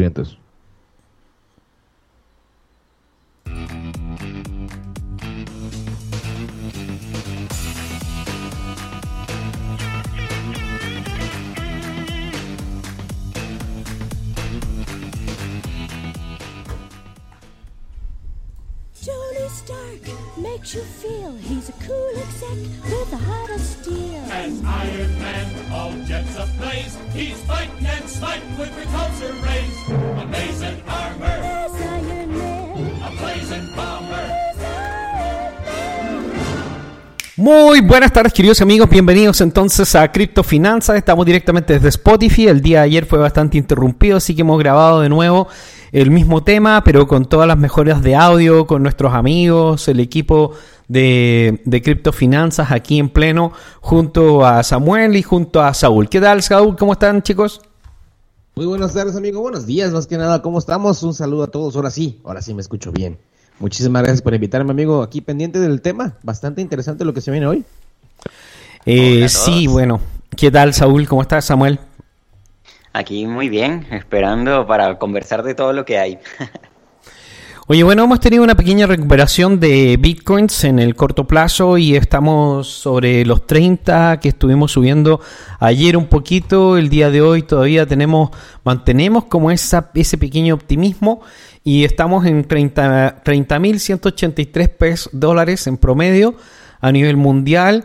esos vientos. makes you feel he's a cool exec with a heart of steel. As Iron Man, all jets ablaze, he's fighting and smiting with repulsor rays. Amazing armor. There's Iron Man. A blazing bomber. Muy buenas tardes queridos amigos, bienvenidos entonces a Cripto Finanzas, estamos directamente desde Spotify, el día de ayer fue bastante interrumpido, así que hemos grabado de nuevo el mismo tema, pero con todas las mejoras de audio, con nuestros amigos, el equipo de, de criptofinanzas aquí en pleno, junto a Samuel y junto a Saúl. ¿Qué tal, Saúl? ¿Cómo están, chicos? Muy buenas tardes, amigo. Buenos días, más que nada. ¿Cómo estamos? Un saludo a todos. Ahora sí, ahora sí me escucho bien. Muchísimas gracias por invitarme, amigo, aquí pendiente del tema. Bastante interesante lo que se viene hoy. Eh, sí, bueno. ¿Qué tal, Saúl? ¿Cómo estás, Samuel? Aquí muy bien, esperando para conversar de todo lo que hay. Oye, bueno, hemos tenido una pequeña recuperación de bitcoins en el corto plazo y estamos sobre los 30 que estuvimos subiendo ayer un poquito, el día de hoy todavía tenemos, mantenemos como esa, ese pequeño optimismo y estamos en 30.183 30, dólares en promedio a nivel mundial.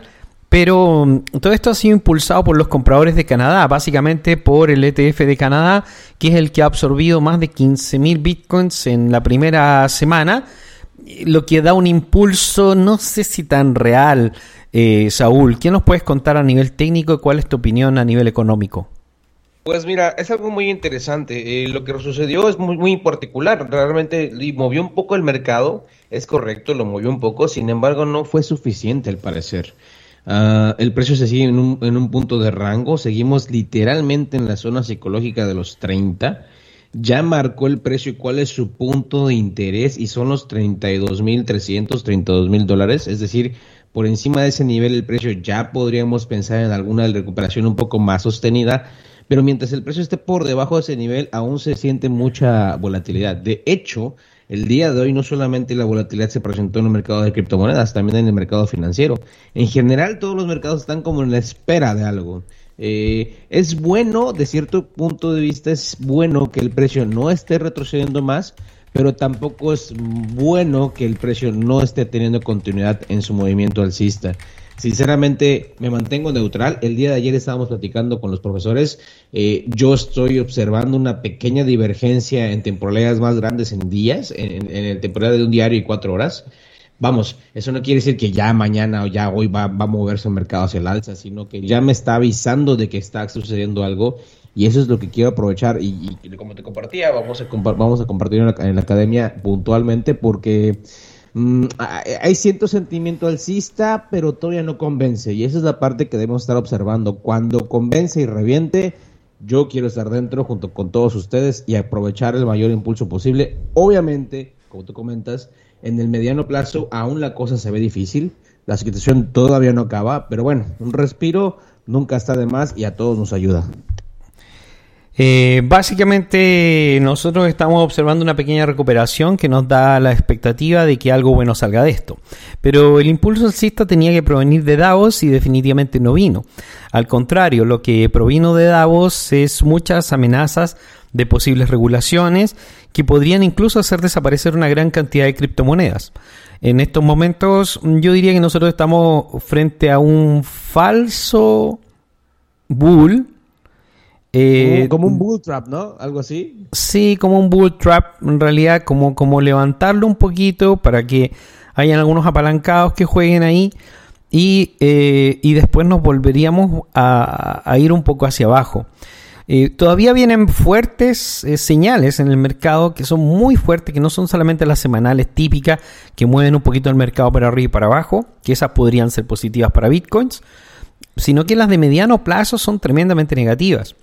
Pero mm, todo esto ha sido impulsado por los compradores de Canadá, básicamente por el ETF de Canadá, que es el que ha absorbido más de 15.000 bitcoins en la primera semana, lo que da un impulso, no sé si tan real, eh, Saúl. ¿Qué nos puedes contar a nivel técnico y cuál es tu opinión a nivel económico? Pues mira, es algo muy interesante. Eh, lo que sucedió es muy, muy particular. Realmente movió un poco el mercado, es correcto, lo movió un poco, sin embargo no fue suficiente al parecer. Uh, el precio se sigue en un, en un, punto de rango. Seguimos literalmente en la zona psicológica de los 30. Ya marcó el precio y cuál es su punto de interés y son los 32.300, 32.000 dólares. Es decir, por encima de ese nivel el precio ya podríamos pensar en alguna recuperación un poco más sostenida. Pero mientras el precio esté por debajo de ese nivel, aún se siente mucha volatilidad. De hecho, el día de hoy no solamente la volatilidad se presentó en el mercado de criptomonedas, también en el mercado financiero. En general todos los mercados están como en la espera de algo. Eh, es bueno, de cierto punto de vista, es bueno que el precio no esté retrocediendo más, pero tampoco es bueno que el precio no esté teniendo continuidad en su movimiento alcista. Sinceramente, me mantengo neutral. El día de ayer estábamos platicando con los profesores. Eh, yo estoy observando una pequeña divergencia en temporalidades más grandes en días, en, el temporada de un diario y cuatro horas. Vamos, eso no quiere decir que ya mañana o ya hoy va, a moverse el mercado hacia el alza, sino que ya me está avisando de que está sucediendo algo y eso es lo que quiero aprovechar y, como te compartía, vamos a, vamos a compartir en la academia puntualmente porque Mm, hay cierto sentimiento alcista, pero todavía no convence. Y esa es la parte que debemos estar observando. Cuando convence y reviente, yo quiero estar dentro junto con todos ustedes y aprovechar el mayor impulso posible. Obviamente, como tú comentas, en el mediano plazo aún la cosa se ve difícil. La situación todavía no acaba, pero bueno, un respiro nunca está de más y a todos nos ayuda. Eh, básicamente nosotros estamos observando una pequeña recuperación que nos da la expectativa de que algo bueno salga de esto. Pero el impulso alcista tenía que provenir de Davos y definitivamente no vino. Al contrario, lo que provino de Davos es muchas amenazas de posibles regulaciones que podrían incluso hacer desaparecer una gran cantidad de criptomonedas. En estos momentos yo diría que nosotros estamos frente a un falso bull eh, como, un bull trap, ¿no? Algo así. Sí, como un bull trap, en realidad, como, como levantarlo un poquito para que hayan algunos apalancados que jueguen ahí y, eh, y después nos volveríamos a, ir un poco hacia abajo. Eh, todavía vienen fuertes señales en el mercado que son muy fuertes, que no son solamente las semanales típicas que mueven un poquito el mercado para arriba y para abajo, que esas podrían ser positivas para bitcoins, sino que las de mediano plazo son tremendamente negativas.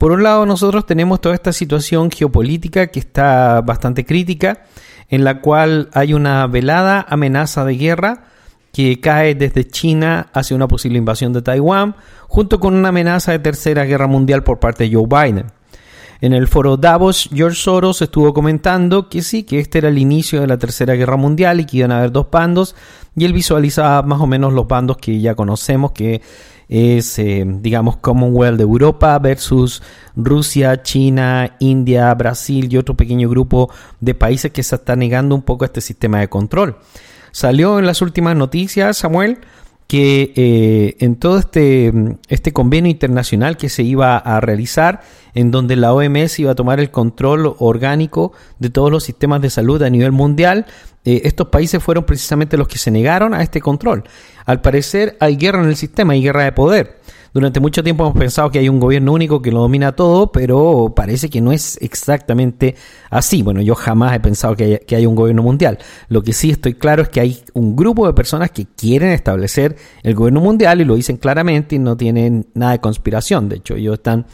Por un lado, nosotros tenemos toda esta situación geopolítica que está bastante crítica, en la cual hay una velada amenaza de guerra que cae desde China hacia una posible invasión de Taiwán, junto con una amenaza de tercera guerra mundial por parte de Joe Biden. En el foro Davos, George Soros estuvo comentando que sí, que este era el inicio de la Tercera Guerra Mundial y que iban a haber dos bandos, y él visualizaba más o menos los bandos que ya conocemos, que es, eh, digamos, Commonwealth de Europa versus Rusia, China, India, Brasil y otro pequeño grupo de países que se está negando un poco a este sistema de control. Salió en las últimas noticias, Samuel, que eh, en todo este, este convenio internacional que se iba a realizar, en donde la OMS iba a tomar el control orgánico de todos los sistemas de salud a nivel mundial, eh, estos países fueron precisamente los que se negaron a este control. Al parecer hay guerra en el sistema, hay guerra de poder. Durante mucho tiempo hemos pensado que hay un gobierno único que lo domina todo, pero parece que no es exactamente así. Bueno, yo jamás he pensado que haya, un gobierno mundial. Lo que sí estoy claro es que hay un grupo de personas que quieren establecer el gobierno mundial y lo dicen claramente y no tienen nada de conspiración. De hecho, ellos están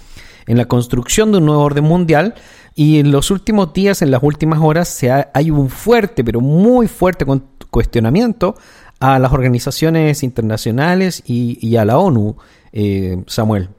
en la construcción de un nuevo orden mundial y en los últimos días, en las últimas horas, se hay un fuerte, pero muy fuerte cuestionamiento a las organizaciones internacionales y, a la ONU, eh, Samuel.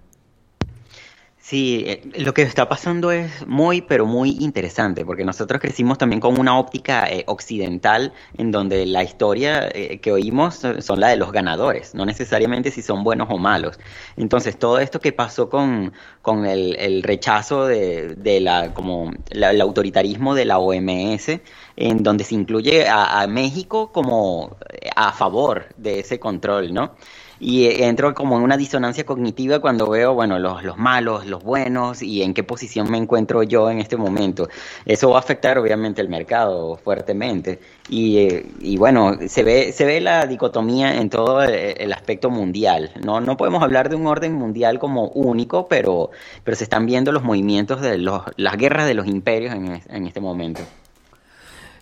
Sí, eh, lo que está pasando es muy, pero muy interesante, porque nosotros crecimos también con una óptica eh, occidental en donde la historia que oímos son la de los ganadores, no necesariamente si son buenos o malos. Entonces, todo esto que pasó con, con el, rechazo de, la, como el autoritarismo de la OMS, en donde se incluye a, México como a favor de ese control, ¿no? Y entro como en una disonancia cognitiva cuando veo, bueno, los, los, malos, los buenos y en qué posición me encuentro yo en este momento. Eso va a afectar obviamente el mercado fuertemente y, eh, y bueno, se ve, se ve la dicotomía en todo el, aspecto mundial. ¿no? no podemos hablar de un orden mundial como único, pero, pero se están viendo los movimientos de los, las guerras de los imperios en, en este momento.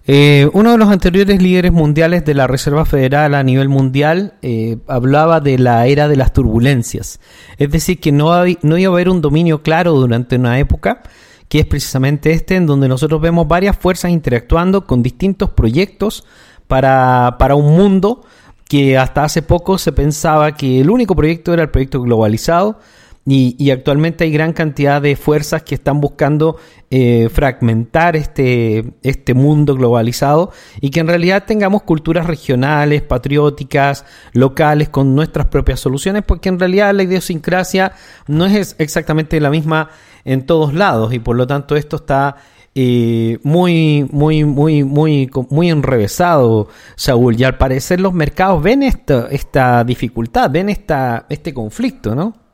Eh, uno de los anteriores líderes mundiales de la Reserva Federal a nivel mundial eh, hablaba de la era de las turbulencias, es decir, que no, no iba a haber un dominio claro durante una época, que es precisamente este, en donde nosotros vemos varias fuerzas interactuando con distintos proyectos para, para un mundo que hasta hace poco se pensaba que el único proyecto era el proyecto globalizado, y, actualmente hay gran cantidad de fuerzas que están buscando eh, fragmentar este, este mundo globalizado y que en realidad tengamos culturas regionales, patrióticas, locales, con nuestras propias soluciones, porque en realidad la idiosincrasia no es exactamente la misma en todos lados y por lo tanto esto está eh, muy, muy, muy, muy, muy enrevesado, Saúl. Y al parecer los mercados ven esta, esta dificultad, ven esta, este conflicto, ¿no?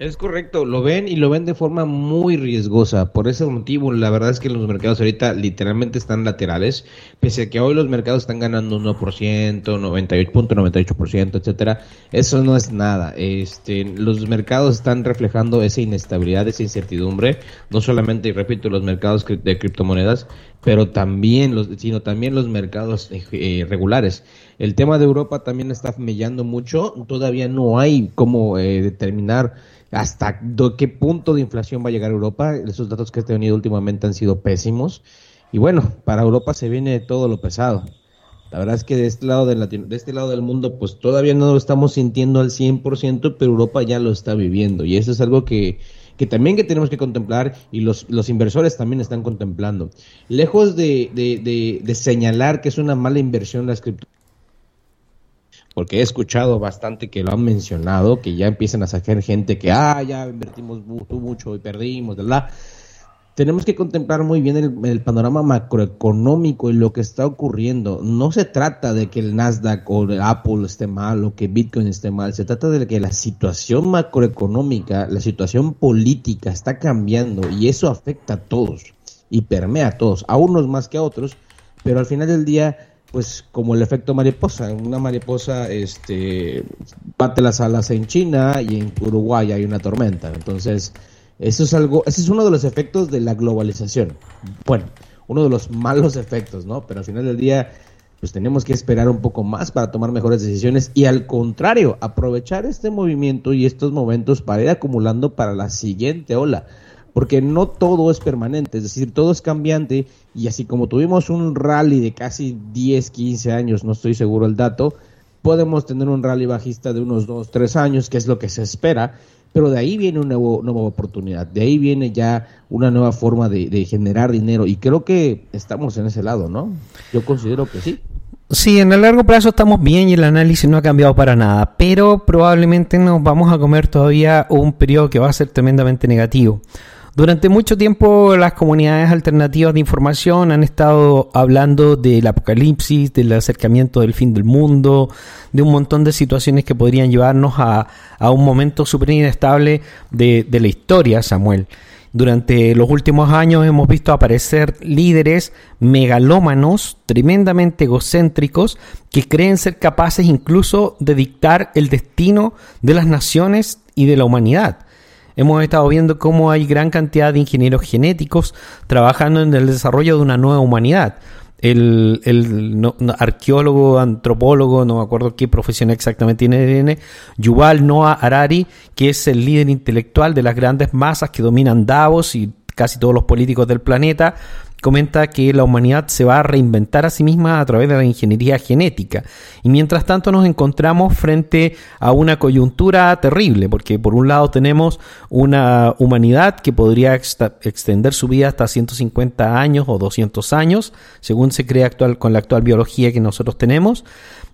Es correcto, lo ven y lo ven de forma muy riesgosa. Por ese motivo, la verdad es que los mercados ahorita literalmente están laterales, pese a que hoy los mercados están ganando 1%, 98.98%, etcétera. Eso no es nada. Este, los mercados están reflejando esa inestabilidad, esa incertidumbre, no solamente, repito, los mercados de criptomonedas, pero también los, sino también los mercados eh, regulares. El tema de Europa también está mellando mucho. Todavía no hay cómo eh, determinar hasta qué punto de inflación va a llegar Europa. Esos datos que he tenido últimamente han sido pésimos. Y bueno, para Europa se viene todo lo pesado. La verdad es que de este lado, de, de este lado del mundo, pues todavía no lo estamos sintiendo al 100%, pero Europa ya lo está viviendo. Y eso es algo que, también que tenemos que contemplar y los, inversores también están contemplando. Lejos de, de, de señalar que es una mala inversión las criptomonedas, porque he escuchado bastante que lo han mencionado, que ya empiezan a sacar gente que, ah, ya invertimos mucho y perdimos, ¿verdad? Tenemos que contemplar muy bien el, panorama macroeconómico y lo que está ocurriendo. No se trata de que el Nasdaq o el Apple esté mal o que Bitcoin esté mal, se trata de que la situación macroeconómica, la situación política está cambiando y eso afecta a todos y permea a todos, a unos más que a otros, pero al final del día pues como el efecto mariposa. Una mariposa este, bate las alas en China y en Uruguay hay una tormenta. Entonces, eso es algo, ese es uno de los efectos de la globalización. Bueno, uno de los malos efectos, ¿no? Pero al final del día, pues tenemos que esperar un poco más para tomar mejores decisiones y al contrario, aprovechar este movimiento y estos momentos para ir acumulando para la siguiente ola porque no todo es permanente, es decir, todo es cambiante y así como tuvimos un rally de casi 10, 15 años, no estoy seguro el dato, podemos tener un rally bajista de unos 2, 3 años, que es lo que se espera, pero de ahí viene una nueva oportunidad, de ahí viene ya una nueva forma de, de generar dinero y creo que estamos en ese lado, ¿no? Yo considero que sí. Sí, en el largo plazo estamos bien y el análisis no ha cambiado para nada, pero probablemente nos vamos a comer todavía un periodo que va a ser tremendamente negativo. Durante mucho tiempo las comunidades alternativas de información han estado hablando del apocalipsis, del acercamiento del fin del mundo, de un montón de situaciones que podrían llevarnos a, un momento súper inestable de, de la historia, Samuel. Durante los últimos años hemos visto aparecer líderes megalómanos, tremendamente egocéntricos, que creen ser capaces incluso de dictar el destino de las naciones y de la humanidad. Hemos estado viendo cómo hay gran cantidad de ingenieros genéticos trabajando en el desarrollo de una nueva humanidad. El, arqueólogo, antropólogo, no me acuerdo qué profesión exactamente tiene, Yuval Noah Harari, que es el líder intelectual de las grandes masas que dominan Davos y casi todos los políticos del planeta, comenta que la humanidad se va a reinventar a sí misma a través de la ingeniería genética. Y mientras tanto nos encontramos frente a una coyuntura terrible, porque por un lado tenemos una humanidad que podría extender su vida hasta 150 años o 200 años, según se cree actual, con la actual biología que nosotros tenemos,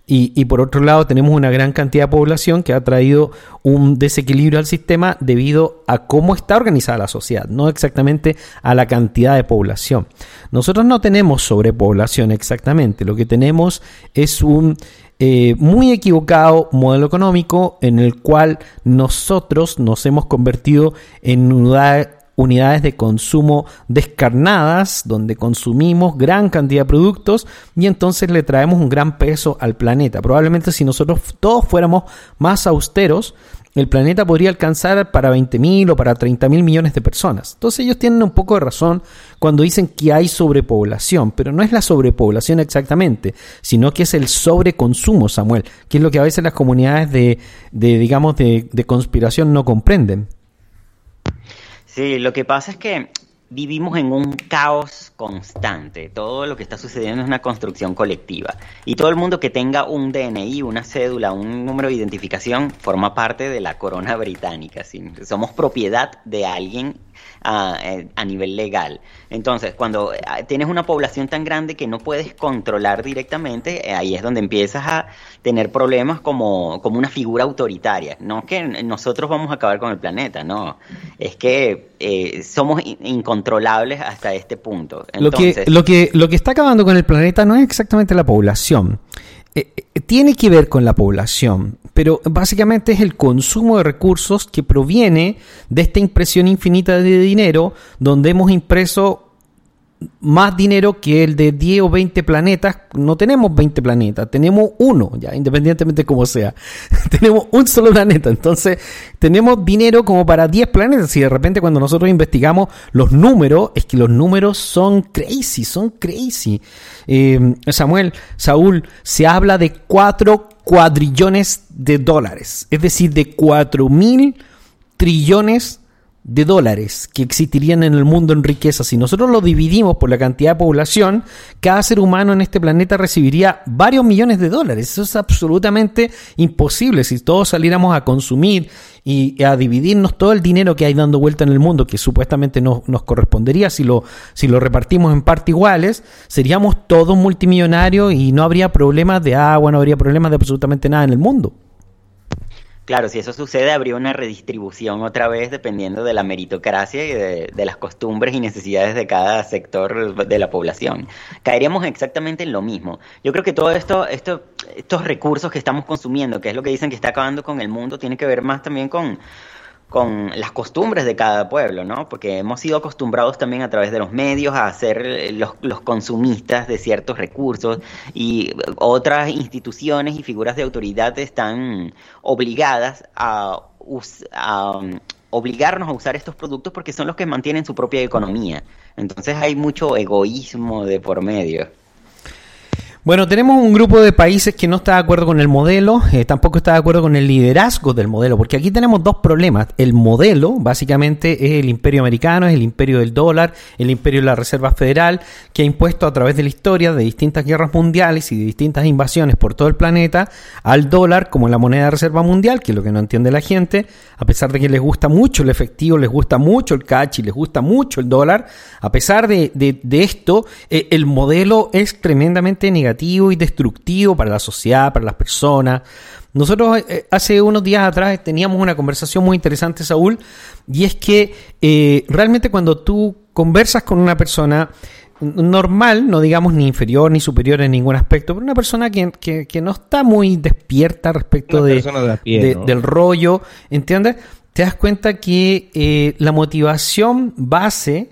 y, por otro lado tenemos una gran cantidad de población que ha traído un desequilibrio al sistema debido a cómo está organizada la sociedad, no exactamente a la cantidad de población. Nosotros no tenemos sobrepoblación exactamente, lo que tenemos es un eh, muy equivocado modelo económico en el cual nosotros nos hemos convertido en unidad, unidades de consumo descarnadas, donde consumimos gran cantidad de productos y entonces le traemos un gran peso al planeta. Probablemente si nosotros todos fuéramos más austeros, el planeta podría alcanzar para 20 mil o para 30 mil millones de personas. Entonces ellos tienen un poco de razón cuando dicen que hay sobrepoblación, pero no es la sobrepoblación exactamente, sino que es el sobreconsumo, Samuel, que es lo que a veces las comunidades de, digamos, de conspiración no comprenden. Sí, lo que pasa es que vivimos en un caos constante. Todo lo que está sucediendo es una construcción colectiva. Y todo el mundo que tenga un DNI, una cédula, un número de identificación, forma parte de la corona británica. Somos propiedad de alguien a, a, nivel legal. Entonces, cuando eh, tienes una población tan grande que no puedes controlar directamente, eh, ahí es donde empiezas a tener problemas como, como una figura autoritaria. No que nosotros vamos a acabar con el planeta, no. Es que eh, somos incontrolables hasta este punto. lo, que, lo, que, lo que está acabando con el planeta no es exactamente la población. Tiene que ver con la población, pero básicamente es el consumo de recursos que proviene de esta impresión infinita de dinero donde hemos impreso más dinero que el de 10 o 20 planetas. No tenemos 20 planetas, tenemos uno, ya independientemente de cómo sea. tenemos un solo planeta, entonces tenemos dinero como para 10 planetas. Y de repente cuando nosotros investigamos los números, es que los números son crazy, son crazy. Eh, Samuel, Saúl, se habla de 4 cuadrillones de dólares, es decir, de 4 mil trillones de dólares que existirían en el mundo en riqueza. Si nosotros lo dividimos por la cantidad de población, cada ser humano en este planeta recibiría varios millones de dólares. Eso es absolutamente imposible. Si todos saliéramos a consumir y a dividirnos todo el dinero que hay dando vuelta en el mundo, que supuestamente nos, nos correspondería si lo, si lo repartimos en partes iguales, seríamos todos multimillonarios y no habría problemas de agua, no habría problemas de absolutamente nada en el mundo. Claro, si eso sucede, habría una redistribución otra vez dependiendo de la meritocracia y de, las costumbres y necesidades de cada sector de la población. Caeríamos exactamente en lo mismo. Yo creo que todo esto, esto, estos recursos que estamos consumiendo, que es lo que dicen que está acabando con el mundo, tiene que ver más también con, con las costumbres de cada pueblo, ¿no? Porque hemos sido acostumbrados también a través de los medios a ser eh, los, consumistas de ciertos recursos y otras instituciones y figuras de autoridad están obligadas a, um, obligarnos a usar estos productos porque son los que mantienen su propia economía. Entonces hay mucho egoísmo de por medio. Bueno, tenemos un grupo de países que no está de acuerdo con el modelo, eh, tampoco está de acuerdo con el liderazgo del modelo, porque aquí tenemos dos problemas. El modelo, básicamente, es el imperio americano, es el imperio del dólar, el imperio de la Reserva Federal, que ha impuesto a través de la historia de distintas guerras mundiales y de distintas invasiones por todo el planeta al dólar como la moneda de reserva mundial, que es lo que no entiende la gente, a pesar de que les gusta mucho el efectivo, les gusta mucho el cash y les gusta mucho el dólar, a pesar de, esto, eh, el modelo es tremendamente negativo y destructivo para la sociedad, para las personas. Nosotros eh, eh, hace unos días atrás teníamos una conversación muy interesante, Saúl, y es que eh, realmente cuando tú conversas con una persona normal, no digamos ni inferior ni superior en ningún aspecto, pero una persona que, que, no está muy despierta respecto de, del rollo, ¿entiendes? Te das cuenta que la motivación base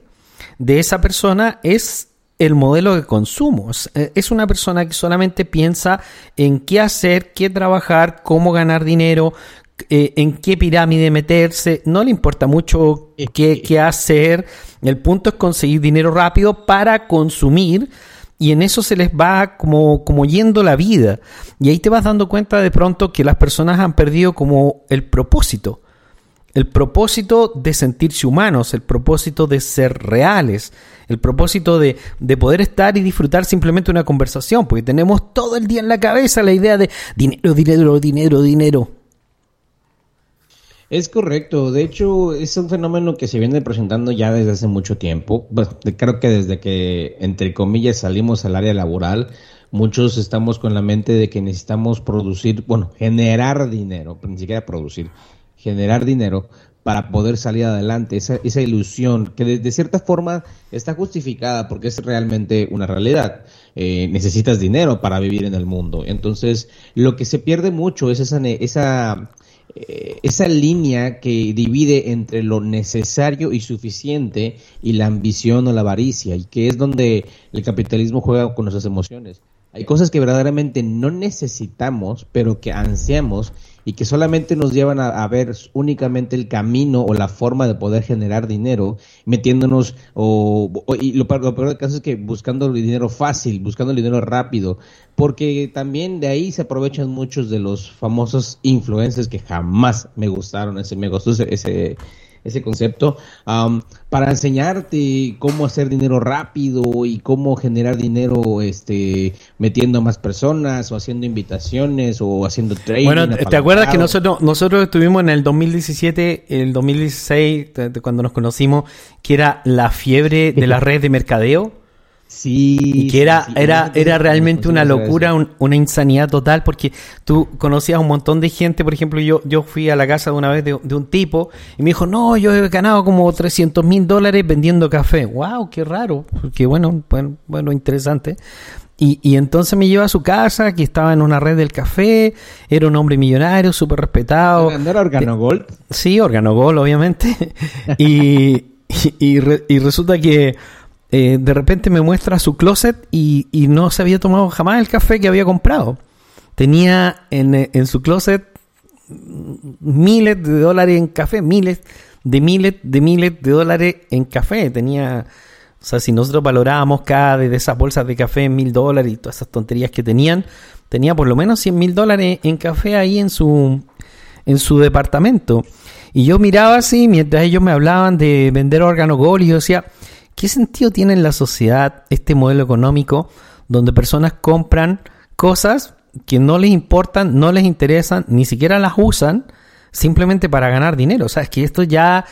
de esa persona es el modelo de consumo. Eh, es una persona que solamente piensa en qué hacer, qué trabajar, cómo ganar dinero, eh, en qué pirámide meterse. No le importa mucho qué, qué hacer. El punto es conseguir dinero rápido para consumir y en eso se les va como, como yendo la vida. Y ahí te vas dando cuenta de pronto que las personas han perdido como el propósito. El propósito de sentirse humanos, el propósito de ser reales, el propósito de, poder estar y disfrutar simplemente una conversación, porque tenemos todo el día en la cabeza la idea de dinero, dinero, dinero, dinero. Es correcto, de hecho es un fenómeno que se viene presentando ya desde hace mucho tiempo, creo que desde que entre comillas salimos al área laboral, muchos estamos con la mente de que necesitamos producir, bueno, generar dinero, ni siquiera producir, generar dinero para poder salir adelante, esa, esa ilusión que de, cierta forma está justificada porque es realmente una realidad. Eh, necesitas dinero para vivir en el mundo. Entonces, lo que se pierde mucho es esa, esa, eh, esa línea que divide entre lo necesario y suficiente y la ambición o la avaricia, y que es donde el capitalismo juega con nuestras emociones. Hay cosas que verdaderamente no necesitamos, pero que ansiamos y que solamente nos llevan a, ver únicamente el camino o la forma de poder generar dinero, metiéndonos, o, y lo, lo, peor del caso es que buscando el dinero fácil, buscando el dinero rápido, porque también de ahí se aprovechan muchos de los famosos influencers que jamás me gustaron, ese, me gustó ese ese concepto, para enseñarte cómo hacer dinero rápido y cómo generar dinero este metiendo más personas o haciendo invitaciones o haciendo trading. Bueno, ¿te acuerdas que nosotros nosotros estuvimos en el 2017, el 2016 cuando nos conocimos, que era la fiebre de la red de mercadeo? Sí. Y que era, era, era realmente una locura, una insanidad total, porque tú conocías un montón de gente, por ejemplo, yo, yo fui a la casa de una vez de, un tipo y me dijo, no, yo he ganado como 300 mil dólares vendiendo café. ¡Wow! ¡Qué raro! Qué bueno, bueno, bueno interesante. Y, y, entonces me lleva a su casa, que estaba en una red del café, era un hombre millonario, súper respetado. ¿Era Organogol? Sí, Organogol, obviamente. y, y, y resulta que eh, de repente me muestra su closet y, no se había tomado jamás el café que había comprado. Tenía en, en su closet miles de dólares en café, miles de miles de miles de dólares en café. Tenía, o sea, si nosotros valorábamos cada de esas bolsas de café en mil dólares y todas esas tonterías que tenían, tenía por lo menos 100 mil dólares en café ahí en su, en su departamento. Y yo miraba así mientras ellos me hablaban de vender órgano gol y yo decía, ¿Qué sentido tiene en la sociedad este modelo económico donde personas compran cosas que no les importan, no les interesan, ni siquiera las usan simplemente para ganar dinero? O sea, es que esto ya,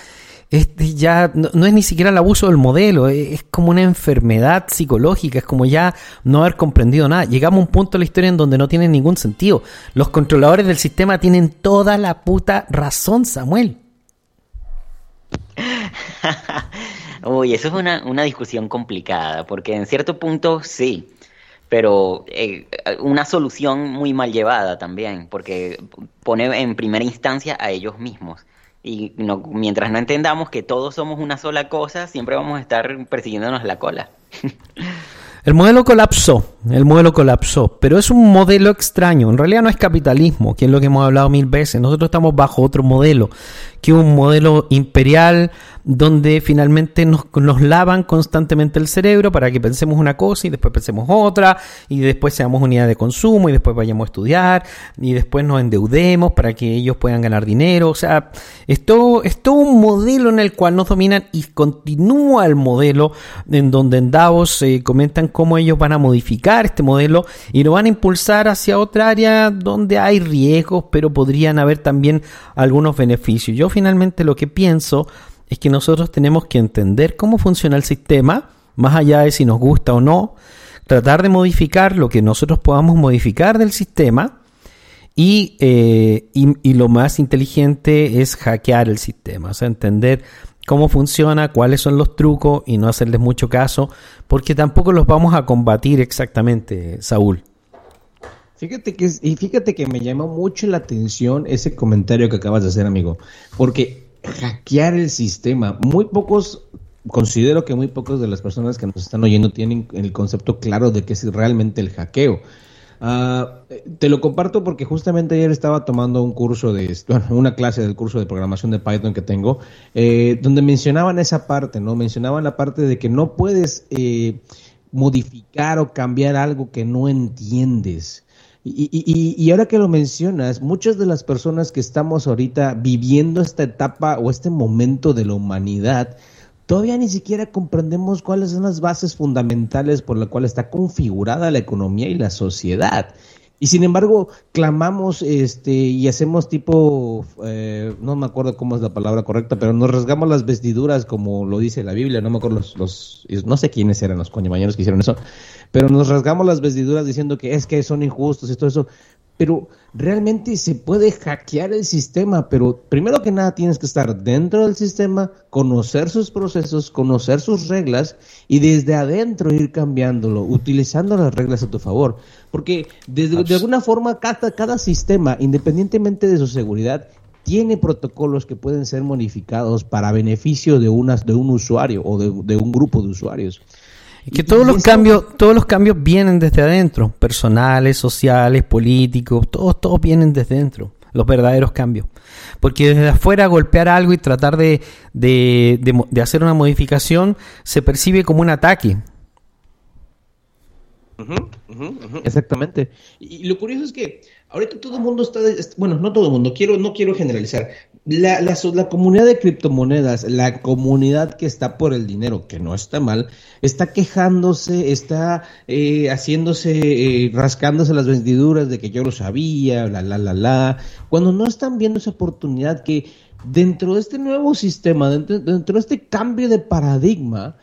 este ya no, es ni siquiera el abuso del modelo, es, como una enfermedad psicológica, es como ya no haber comprendido nada. Llegamos a un punto de la historia en donde no tiene ningún sentido. Los controladores del sistema tienen toda la puta razón, Samuel. Uy, eso es una, una discusión complicada, porque en cierto punto sí, pero eh, una solución muy mal llevada también, porque pone en primera instancia a ellos mismos. Y no, mientras no entendamos que todos somos una sola cosa, siempre vamos a estar persiguiéndonos la cola. El modelo colapsó, El modelo colapsó, pero es un modelo extraño. En realidad no es capitalismo, que es lo que hemos hablado mil veces. Nosotros estamos bajo otro modelo, que es un modelo imperial donde finalmente nos, nos, lavan constantemente el cerebro para que pensemos una cosa y después pensemos otra, y después seamos unidad de consumo y después vayamos a estudiar y después nos endeudemos para que ellos puedan ganar dinero. O sea, es todo, es todo un modelo en el cual nos dominan y continúa el modelo en donde en Davos se comentan cómo ellos van a modificar este modelo y lo van a impulsar hacia otra área donde hay riesgos, pero podrían haber también algunos beneficios. Yo finalmente lo que pienso es que nosotros tenemos que entender cómo funciona el sistema, más allá de si nos gusta o no, tratar de modificar lo que nosotros podamos modificar del sistema y, eh, y, lo más inteligente es hackear el sistema, o sea, entender cómo funciona, cuáles son los trucos y no hacerles mucho caso, porque tampoco los vamos a combatir exactamente, Saúl. Fíjate que, y fíjate que me llamó mucho la atención ese comentario que acabas de hacer, amigo, porque hackear el sistema. Muy pocos, considero que muy pocos de las personas que nos están oyendo tienen el concepto claro de qué es realmente el hackeo. Ah, te lo comparto porque justamente ayer estaba tomando un curso de, una clase del curso de programación de Python que tengo, eh, donde mencionaban esa parte, ¿no? Mencionaban la parte de que no puedes eh, modificar o cambiar algo que no entiendes. Y, ahora que lo mencionas, muchas de las personas que estamos ahorita viviendo esta etapa o este momento de la humanidad, todavía ni siquiera comprendemos cuáles son las bases fundamentales por las cuales está configurada la economía y la sociedad. Y sin embargo, clamamos este, y hacemos tipo, eh, no me acuerdo cómo es la palabra correcta, pero nos rasgamos las vestiduras como lo dice la Biblia, no me acuerdo los, los no sé quiénes eran los coñamañeros que hicieron eso, pero nos rasgamos las vestiduras diciendo que es que son injustos y todo eso pero realmente se puede hackear el sistema, pero primero que nada tienes que estar dentro del sistema, conocer sus procesos, conocer sus reglas y desde adentro ir cambiándolo, utilizando las reglas a tu favor. Porque desde, de alguna forma cada, cada sistema, independientemente de su seguridad, tiene protocolos que pueden ser modificados para beneficio de, unas, de un usuario o de, de un grupo de usuarios que todos los cambios, todos los cambios vienen desde adentro, personales, sociales, políticos, todos, todos vienen desde dentro, los verdaderos cambios. Porque desde afuera golpear algo y tratar de, de, de, hacer una modificación se percibe como un ataque. Exactamente. Y lo curioso es que ahorita todo el mundo está, bueno, no todo el mundo, quiero, no quiero generalizar, la, la, comunidad de criptomonedas, la comunidad que está por el dinero, que no está mal, está quejándose, está eh, haciéndose, eh, rascándose las vestiduras de que yo lo sabía, la, la, la, la, cuando no están viendo esa oportunidad que dentro de este nuevo sistema, dentro, dentro de este cambio de paradigma,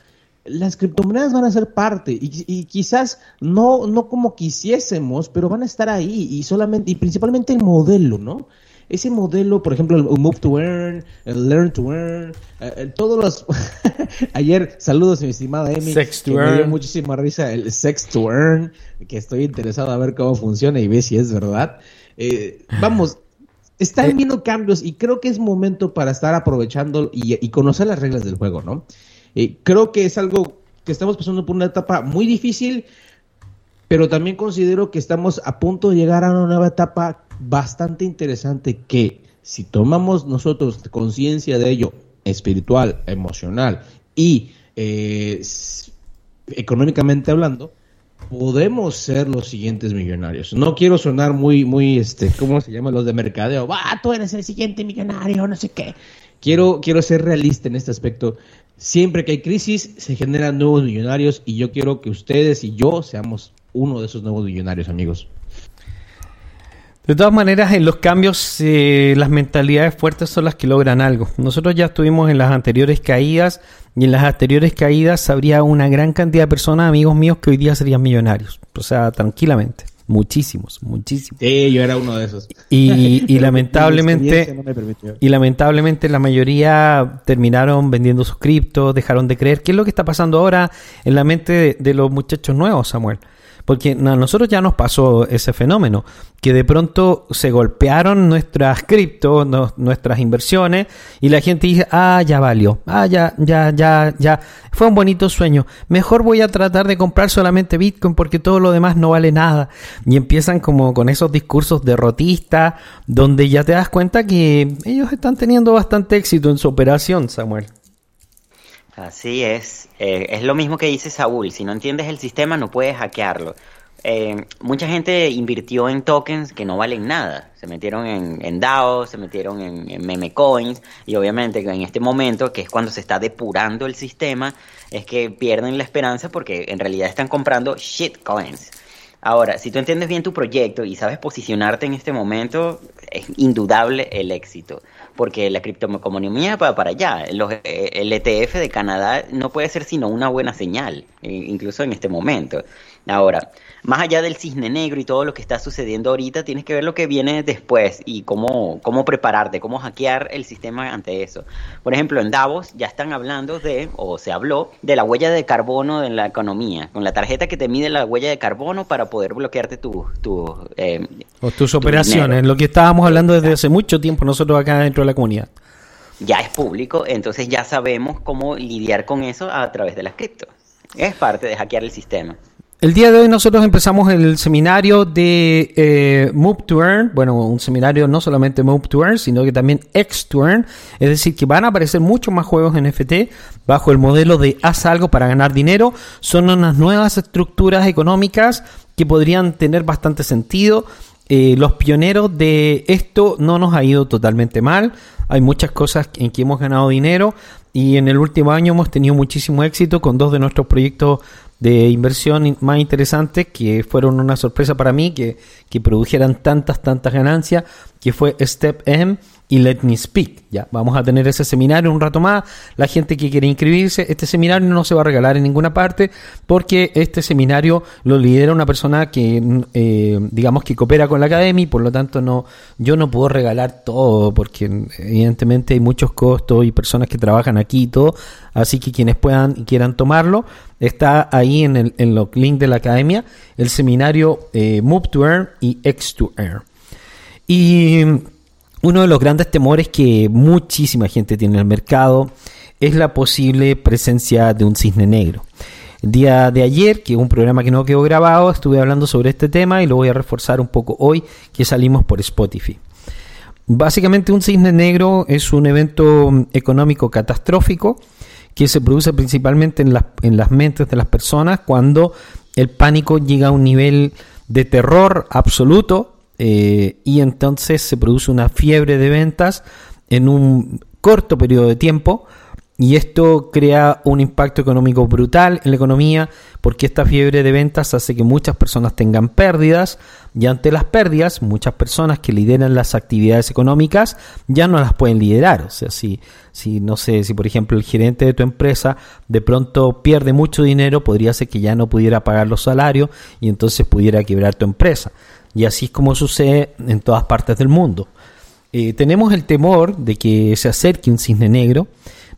las criptomonedas van a ser parte y, y, quizás no, no como quisiésemos, pero van a estar ahí y solamente, y principalmente el modelo, ¿no? Ese modelo, por ejemplo, el Move to Earn, el Learn to Earn, eh, eh, todos los... Ayer, saludos mi estimada Amy, sex to earn. me dio muchísima risa el Sex to Earn, que estoy interesado a ver cómo funciona y ver si es verdad. Eh, vamos, están viendo cambios y creo que es momento para estar aprovechando y, conocer las reglas del juego, ¿no? creo que es algo que estamos pasando por una etapa muy difícil, pero también considero que estamos a punto de llegar a una nueva etapa bastante interesante que si tomamos nosotros conciencia de ello, espiritual, emocional y eh, económicamente hablando, podemos ser los siguientes millonarios. No quiero sonar muy, muy, este, ¿cómo se llama? Los de mercadeo. Va, tú eres el siguiente millonario, no sé qué. Quiero, quiero ser realista en este aspecto. Siempre que hay crisis, se generan nuevos millonarios y yo quiero que ustedes y yo seamos uno de esos nuevos millonarios, amigos. De todas maneras, en los cambios, eh, las mentalidades fuertes son las que logran algo. Nosotros ya estuvimos en las anteriores caídas y en las anteriores caídas habría una gran cantidad de personas, amigos míos, que hoy día serían millonarios. O sea, tranquilamente. Muchísimos, muchísimos. Sí, yo era uno de esos. Y, lamentablemente, y lamentablemente la mayoría terminaron vendiendo sus criptos, dejaron de creer. ¿Qué es lo que está pasando ahora en la mente de los muchachos nuevos, Samuel? Porque a nosotros ya nos pasó ese fenómeno, que de pronto se golpearon nuestras cripto, nuestras inversiones, y la gente dice, ah, ya valió, ah, ya, ya, ya, ya, fue un bonito sueño, mejor voy a tratar de comprar solamente Bitcoin porque todo lo demás no vale nada. Y empiezan como con esos discursos derrotistas, donde ya te das cuenta que ellos están teniendo bastante éxito en su operación, Samuel. Así es, eh, es lo mismo que dice Saúl, si no entiendes el sistema no puedes hackearlo. Eh, mucha gente invirtió en tokens que no valen nada, se metieron en, en DAO, se metieron en, meme coins y obviamente en este momento, que es cuando se está depurando el sistema, es que pierden la esperanza porque en realidad están comprando shitcoins. Ahora, si tú entiendes bien tu proyecto y sabes posicionarte en este momento, es indudable el éxito porque la criptoeconomía va para allá. Eh, el ETF de Canadá no puede ser sino una buena señal, incluso en este momento. Ahora, más allá del cisne negro y todo lo que está sucediendo ahorita, tienes que ver lo que viene después y cómo, cómo prepararte, cómo hackear el sistema ante eso. Por ejemplo, en Davos ya están hablando de, o se habló, de la huella de carbono en la economía, con la tarjeta que te mide la huella de carbono para poder bloquearte tu, tu, eh, o tus operaciones, lo que estábamos hablando desde hace mucho tiempo nosotros acá dentro de la comunidad. Ya es público, entonces ya sabemos cómo lidiar con eso a través de las cripto. Es parte de hackear el sistema. El día de hoy nosotros empezamos el seminario de eh, Move to Earn, bueno, un seminario no solamente Move to Earn, sino que también X to Earn, es decir, que van a aparecer muchos más juegos NFT bajo el modelo de haz algo para ganar dinero. Son unas nuevas estructuras económicas que podrían tener bastante sentido. Eh, los pioneros de esto no nos ha ido totalmente mal. Hay muchas cosas en que hemos ganado dinero y en el último año hemos tenido muchísimo éxito con dos de nuestros proyectos de inversión más interesantes que fueron una sorpresa para mí, que, que produjeran tantas, tantas ganancias, que fue Step M y Let Me Speak. Ya, vamos a tener ese seminario un rato más. La gente que quiere inscribirse, este seminario no se va a regalar en ninguna parte porque este seminario lo lidera una persona que, eh, digamos, que coopera con la academia por lo tanto no, yo no puedo regalar todo porque evidentemente hay muchos costos y personas que trabajan aquí y todo. Así que quienes puedan y quieran tomarlo, está ahí en, el, en los links de la academia el seminario eh, Move to Earn y X to Earn. Y uno de los grandes temores que muchísima gente tiene en el mercado es la posible presencia de un cisne negro. El día de ayer, que es un programa que no quedó grabado, estuve hablando sobre este tema y lo voy a reforzar un poco hoy que salimos por Spotify. Básicamente un cisne negro es un evento económico catastrófico que se produce principalmente en, en las mentes de las personas cuando el pánico llega a un nivel de terror absoluto eh, y entonces se produce una fiebre de ventas en un corto periodo de tiempo y esto crea un impacto económico brutal en la economía porque esta fiebre de ventas hace que muchas personas tengan pérdidas y ante las pérdidas muchas personas que lideran las actividades económicas ya no las pueden liderar. O sea, si, si no sé, si por ejemplo el gerente de tu empresa de pronto pierde mucho dinero, podría ser que ya no pudiera pagar los salarios y entonces pudiera quebrar tu empresa. Y así es como sucede en todas partes del mundo. Eh, tenemos el temor de que se acerque un cisne negro.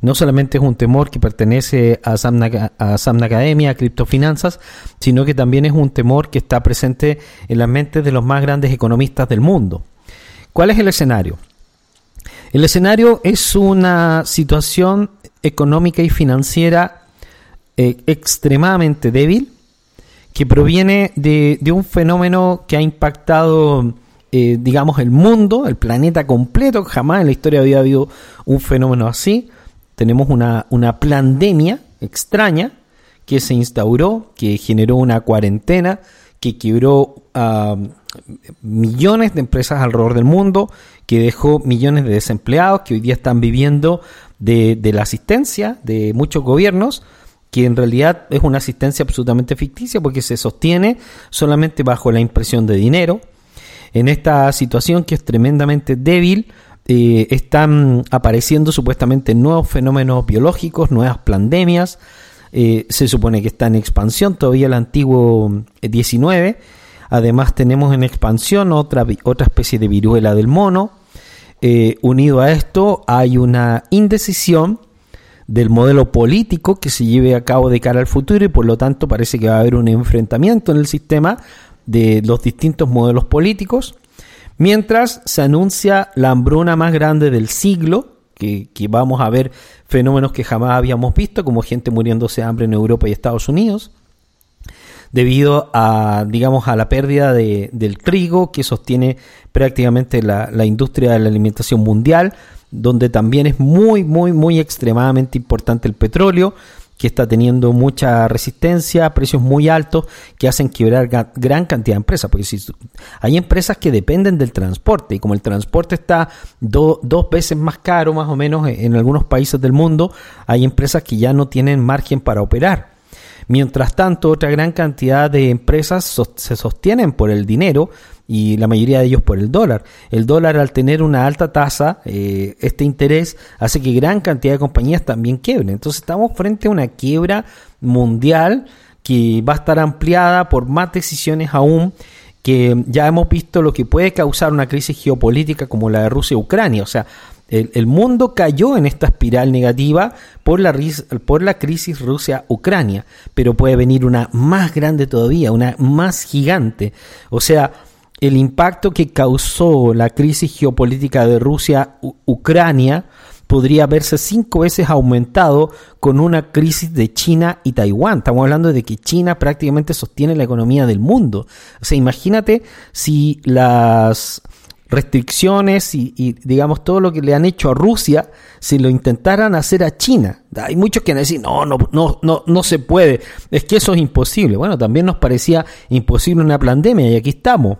No solamente es un temor que pertenece a Samna, a Samna Academia, a criptofinanzas, sino que también es un temor que está presente en las mentes de los más grandes economistas del mundo. ¿Cuál es el escenario? El escenario es una situación económica y financiera eh, extremadamente débil, que proviene de, un fenómeno que ha impactado, eh, digamos, el mundo, el planeta completo. Jamás en la historia había habido un fenómeno así. Tenemos una, una pandemia extraña que se instauró, que generó una cuarentena, que quebró a millones de empresas alrededor del mundo, que dejó millones de desempleados que hoy día están viviendo de, de la asistencia de muchos gobiernos que en realidad es una asistencia absolutamente ficticia porque se sostiene solamente bajo la impresión de dinero. En esta situación que es tremendamente débil, eh, están apareciendo supuestamente nuevos fenómenos biológicos, nuevas pandemias. Eh, se supone que está en expansión todavía el antiguo 19. Eh, Además tenemos en expansión otra, otra especie de viruela del mono. unido a esto hay una indecisión del modelo político que se lleve a cabo de cara al futuro y por lo tanto parece que va a haber un enfrentamiento en el sistema de los distintos modelos políticos, mientras se anuncia la hambruna más grande del siglo, que, que, vamos a ver fenómenos que jamás habíamos visto, como gente muriéndose de hambre en Europa y Estados Unidos, debido a, digamos, a la pérdida de, del trigo que sostiene prácticamente la, la industria de la alimentación mundial, donde también es muy, muy, muy extremadamente importante el petróleo, que está teniendo mucha resistencia, precios muy altos que hacen quebrar gran cantidad de empresas. Porque si hay empresas que dependen del transporte y como el transporte está dos veces más caro más o menos en algunos países del mundo, hay empresas que ya no tienen margen para operar. Mientras tanto, otra gran cantidad de empresas se sostienen por el dinero y la mayoría de ellos por el dólar. El dólar al tener una alta tasa, eh, este interés hace que gran cantidad de compañías también quiebren. Entonces estamos frente a una quiebra mundial que va a estar ampliada por más decisiones aún que ya hemos visto lo que puede causar una crisis geopolítica como la de Rusia-Ucrania. O sea, el, mundo cayó en esta espiral negativa por la, por la crisis Rusia-Ucrania, pero puede venir una más grande todavía, una más gigante. O sea, el impacto que causó la crisis geopolítica de Rusia-Ucrania podría verse cinco veces aumentado con una crisis de China y Taiwán. Estamos hablando de que China prácticamente sostiene la economía del mundo. O sea, imagínate si las restricciones y, digamos todo lo que le han hecho a Rusia si lo intentaran hacer a China. Hay muchos que no, no, no, no, no se puede, es que eso es imposible. Bueno, también nos parecía imposible una pandemia y aquí estamos.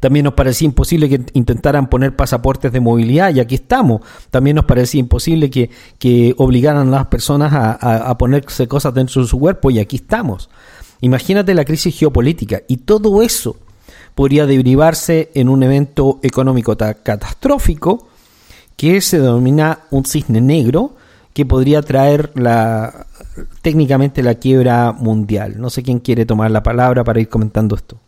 También nos parecía imposible que intentaran poner pasaportes de movilidad y aquí estamos. También nos parecía imposible que, que obligaran a las personas a, a ponerse cosas dentro de su cuerpo y aquí estamos. Imagínate la crisis geopolítica y todo eso podría derivarse en un evento económico catastrófico que se denomina un cisne negro que podría traer la técnicamente la quiebra mundial. No sé quién quiere tomar la palabra para ir comentando esto.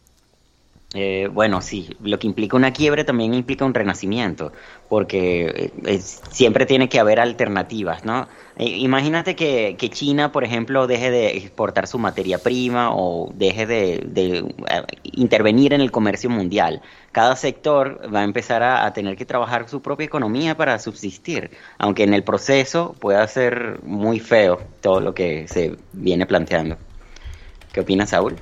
Eh, bueno, sí, lo que implica una quiebre también implica un renacimiento, porque eh, siempre tiene que haber alternativas, ¿no? Eh, imagínate que, China, por ejemplo, deje de exportar su materia prima o deje de, intervenir en el comercio mundial. Cada sector va a empezar a, a, tener que trabajar su propia economía para subsistir, aunque en el proceso pueda ser muy feo todo lo que se viene planteando. ¿Qué opinas, Saúl?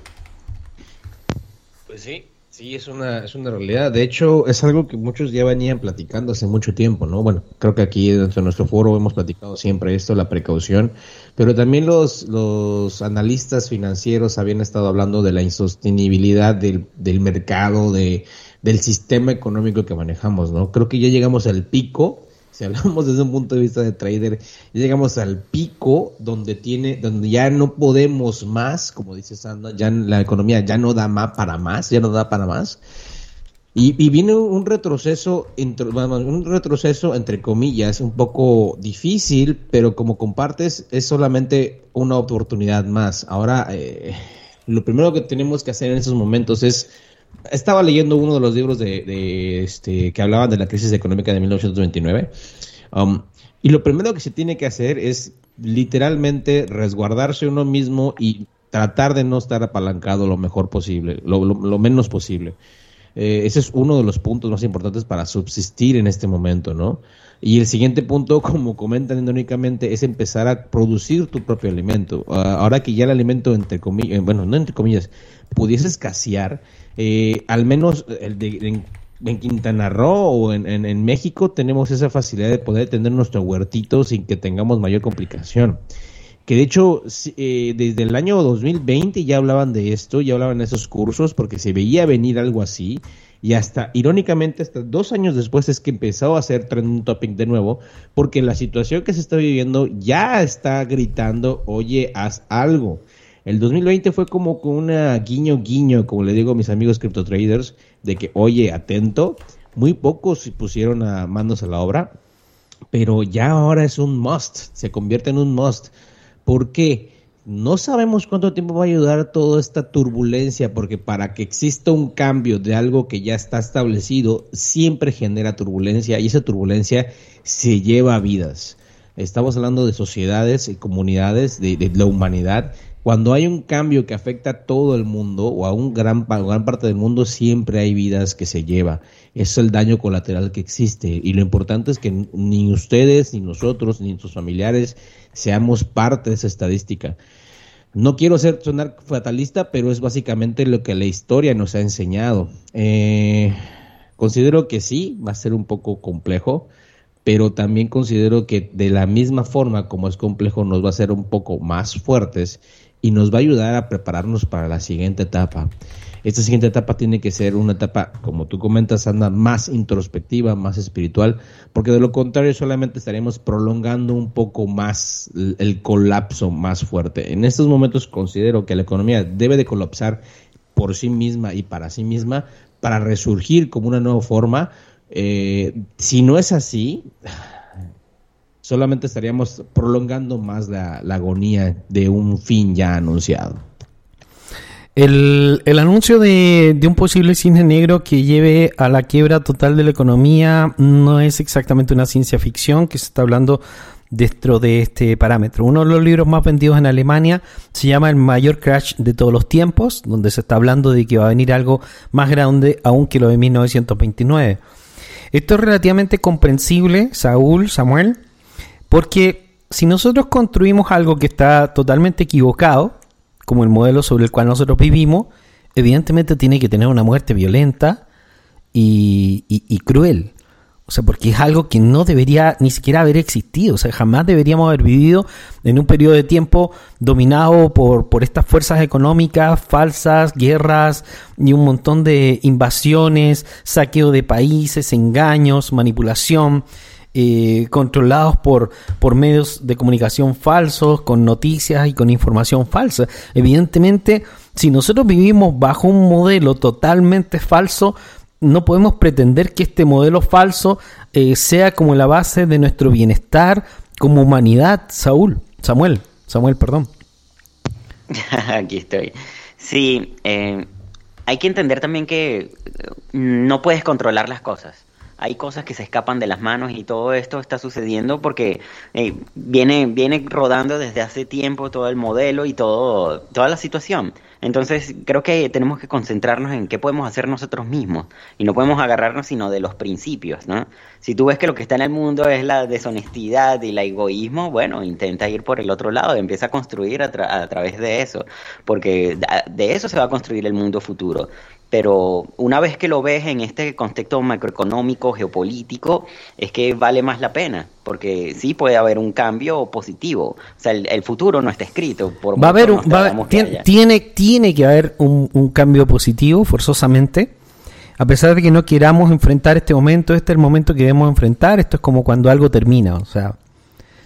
Pues sí, Sí, es una, es una realidad. De hecho, es algo que muchos ya venían platicando hace mucho tiempo, ¿no? Bueno, creo que aquí dentro de nuestro foro hemos platicado siempre esto, la precaución, pero también los, los analistas financieros habían estado hablando de la insostenibilidad del, del mercado, de, del sistema económico que manejamos, ¿no? Creo que ya llegamos al pico si hablamos desde un punto de vista de trader, llegamos al pico donde tiene, donde ya no podemos más, como dice Sandra, ya la economía ya no da más para más, ya no da para más. Y, viene un retroceso, un retroceso entre comillas, un poco difícil, pero como compartes es solamente una oportunidad más. Ahora, eh, lo primero que tenemos que hacer en esos momentos es estaba leyendo uno de los libros de, este, que hablaban de la crisis económica de 1929. Um, y lo primero que se tiene que hacer es literalmente resguardarse uno mismo y tratar de no estar apalancado lo mejor posible, lo, menos posible. Eh, ese es uno de los puntos más importantes para subsistir en este momento, ¿no? Y el siguiente punto, como comentan endónicamente, es empezar a producir tu propio alimento. Ah, ahora que ya el alimento, entre comillas, eh, bueno, no entre comillas, pudiese escasear, eh, al menos el de, en, Quintana Roo o en, México tenemos esa facilidad de poder tener nuestro huertito sin que tengamos mayor complicación. Que de hecho, eh, desde el año 2020 ya hablaban de esto, ya hablaban de esos cursos, porque se veía venir algo así. Y hasta, irónicamente, hasta dos años después es que empezó a hacer trending topic de nuevo, porque la situación que se está viviendo ya está gritando, oye, haz algo. El 2020 fue como con una guiño guiño, como le digo a mis amigos cripto traders, de que, oye, atento, muy pocos pusieron a manos a la obra, pero ya ahora es un must, se convierte en un must. ¿Por qué? No sabemos cuánto tiempo va a ayudar toda esta turbulencia, porque para que exista un cambio de algo que ya está establecido, siempre genera turbulencia y esa turbulencia se lleva vidas. estamos hablando de sociedades y comunidades, de, la humanidad. Cuando hay un cambio que afecta a todo el mundo o a un gran, gran parte del mundo, siempre hay vidas que se lleva. Es el daño colateral que existe. Y lo importante es que ni ustedes, ni nosotros, ni sus familiares seamos parte de esa estadística. No quiero ser sonar fatalista, pero es básicamente lo que la historia nos ha enseñado. Eh, considero que sí, va a ser un poco complejo, pero también considero que de la misma forma como es complejo nos va a hacer un poco más fuertes y nos va a ayudar a prepararnos para la siguiente etapa. Esta siguiente etapa tiene que ser una etapa, como tú comentas, anda más introspectiva, más espiritual, porque de lo contrario solamente estaremos prolongando un poco más el colapso más fuerte. En estos momentos considero que la economía debe de colapsar por sí misma y para sí misma para resurgir como una nueva forma. Eh, si no es así, solamente estaríamos prolongando más la agonía de un fin ya anunciado. El, anuncio de, un posible cisne negro que lleve a la quiebra total de la economía no es exactamente una ciencia ficción que se está hablando dentro de este parámetro. Uno de los libros más vendidos en Alemania se llama El mayor crash de todos los tiempos, donde se está hablando de que va a venir algo más grande aún que lo de 1929. Esto es relativamente comprensible, Saúl, Samuel, porque si nosotros construimos algo que está totalmente equivocado, como el modelo sobre el cual nosotros vivimos, evidentemente tiene que tener una muerte violenta y, cruel. O sea, porque es algo que no debería ni siquiera haber existido. O sea, jamás deberíamos haber vivido en un periodo de tiempo dominado por, por estas fuerzas económicas falsas, guerras y un montón de invasiones, saqueo de países, engaños, manipulación. Eh, controlados por, por medios de comunicación falsos, con noticias y con información falsa. Evidentemente, si nosotros vivimos bajo un modelo totalmente falso, no podemos pretender que este modelo falso eh, sea como la base de nuestro bienestar como humanidad, Saúl, Samuel, Samuel, perdón. Aquí estoy. Sí, eh, hay que entender también que no puedes controlar las cosas hay cosas que se escapan de las manos y todo esto está sucediendo porque eh, viene, viene rodando desde hace tiempo todo el modelo y todo, toda la situación. Entonces creo que tenemos que concentrarnos en qué podemos hacer nosotros mismos y no podemos agarrarnos sino de los principios, ¿no? Si tú ves que lo que está en el mundo es la deshonestidad y el egoísmo, bueno, intenta ir por el otro lado, empieza a construir a, a través de eso, porque de eso se va a construir el mundo futuro pero una vez que lo ves en este contexto macroeconómico, geopolítico, es que vale más la pena, porque sí puede haber un cambio positivo. O sea, el, futuro no está escrito. Por va a haber, un, tiene, tiene, que haber un, cambio positivo, forzosamente. A pesar de que no queramos enfrentar este momento, este es el momento que debemos enfrentar. Esto es como cuando algo termina. O sea,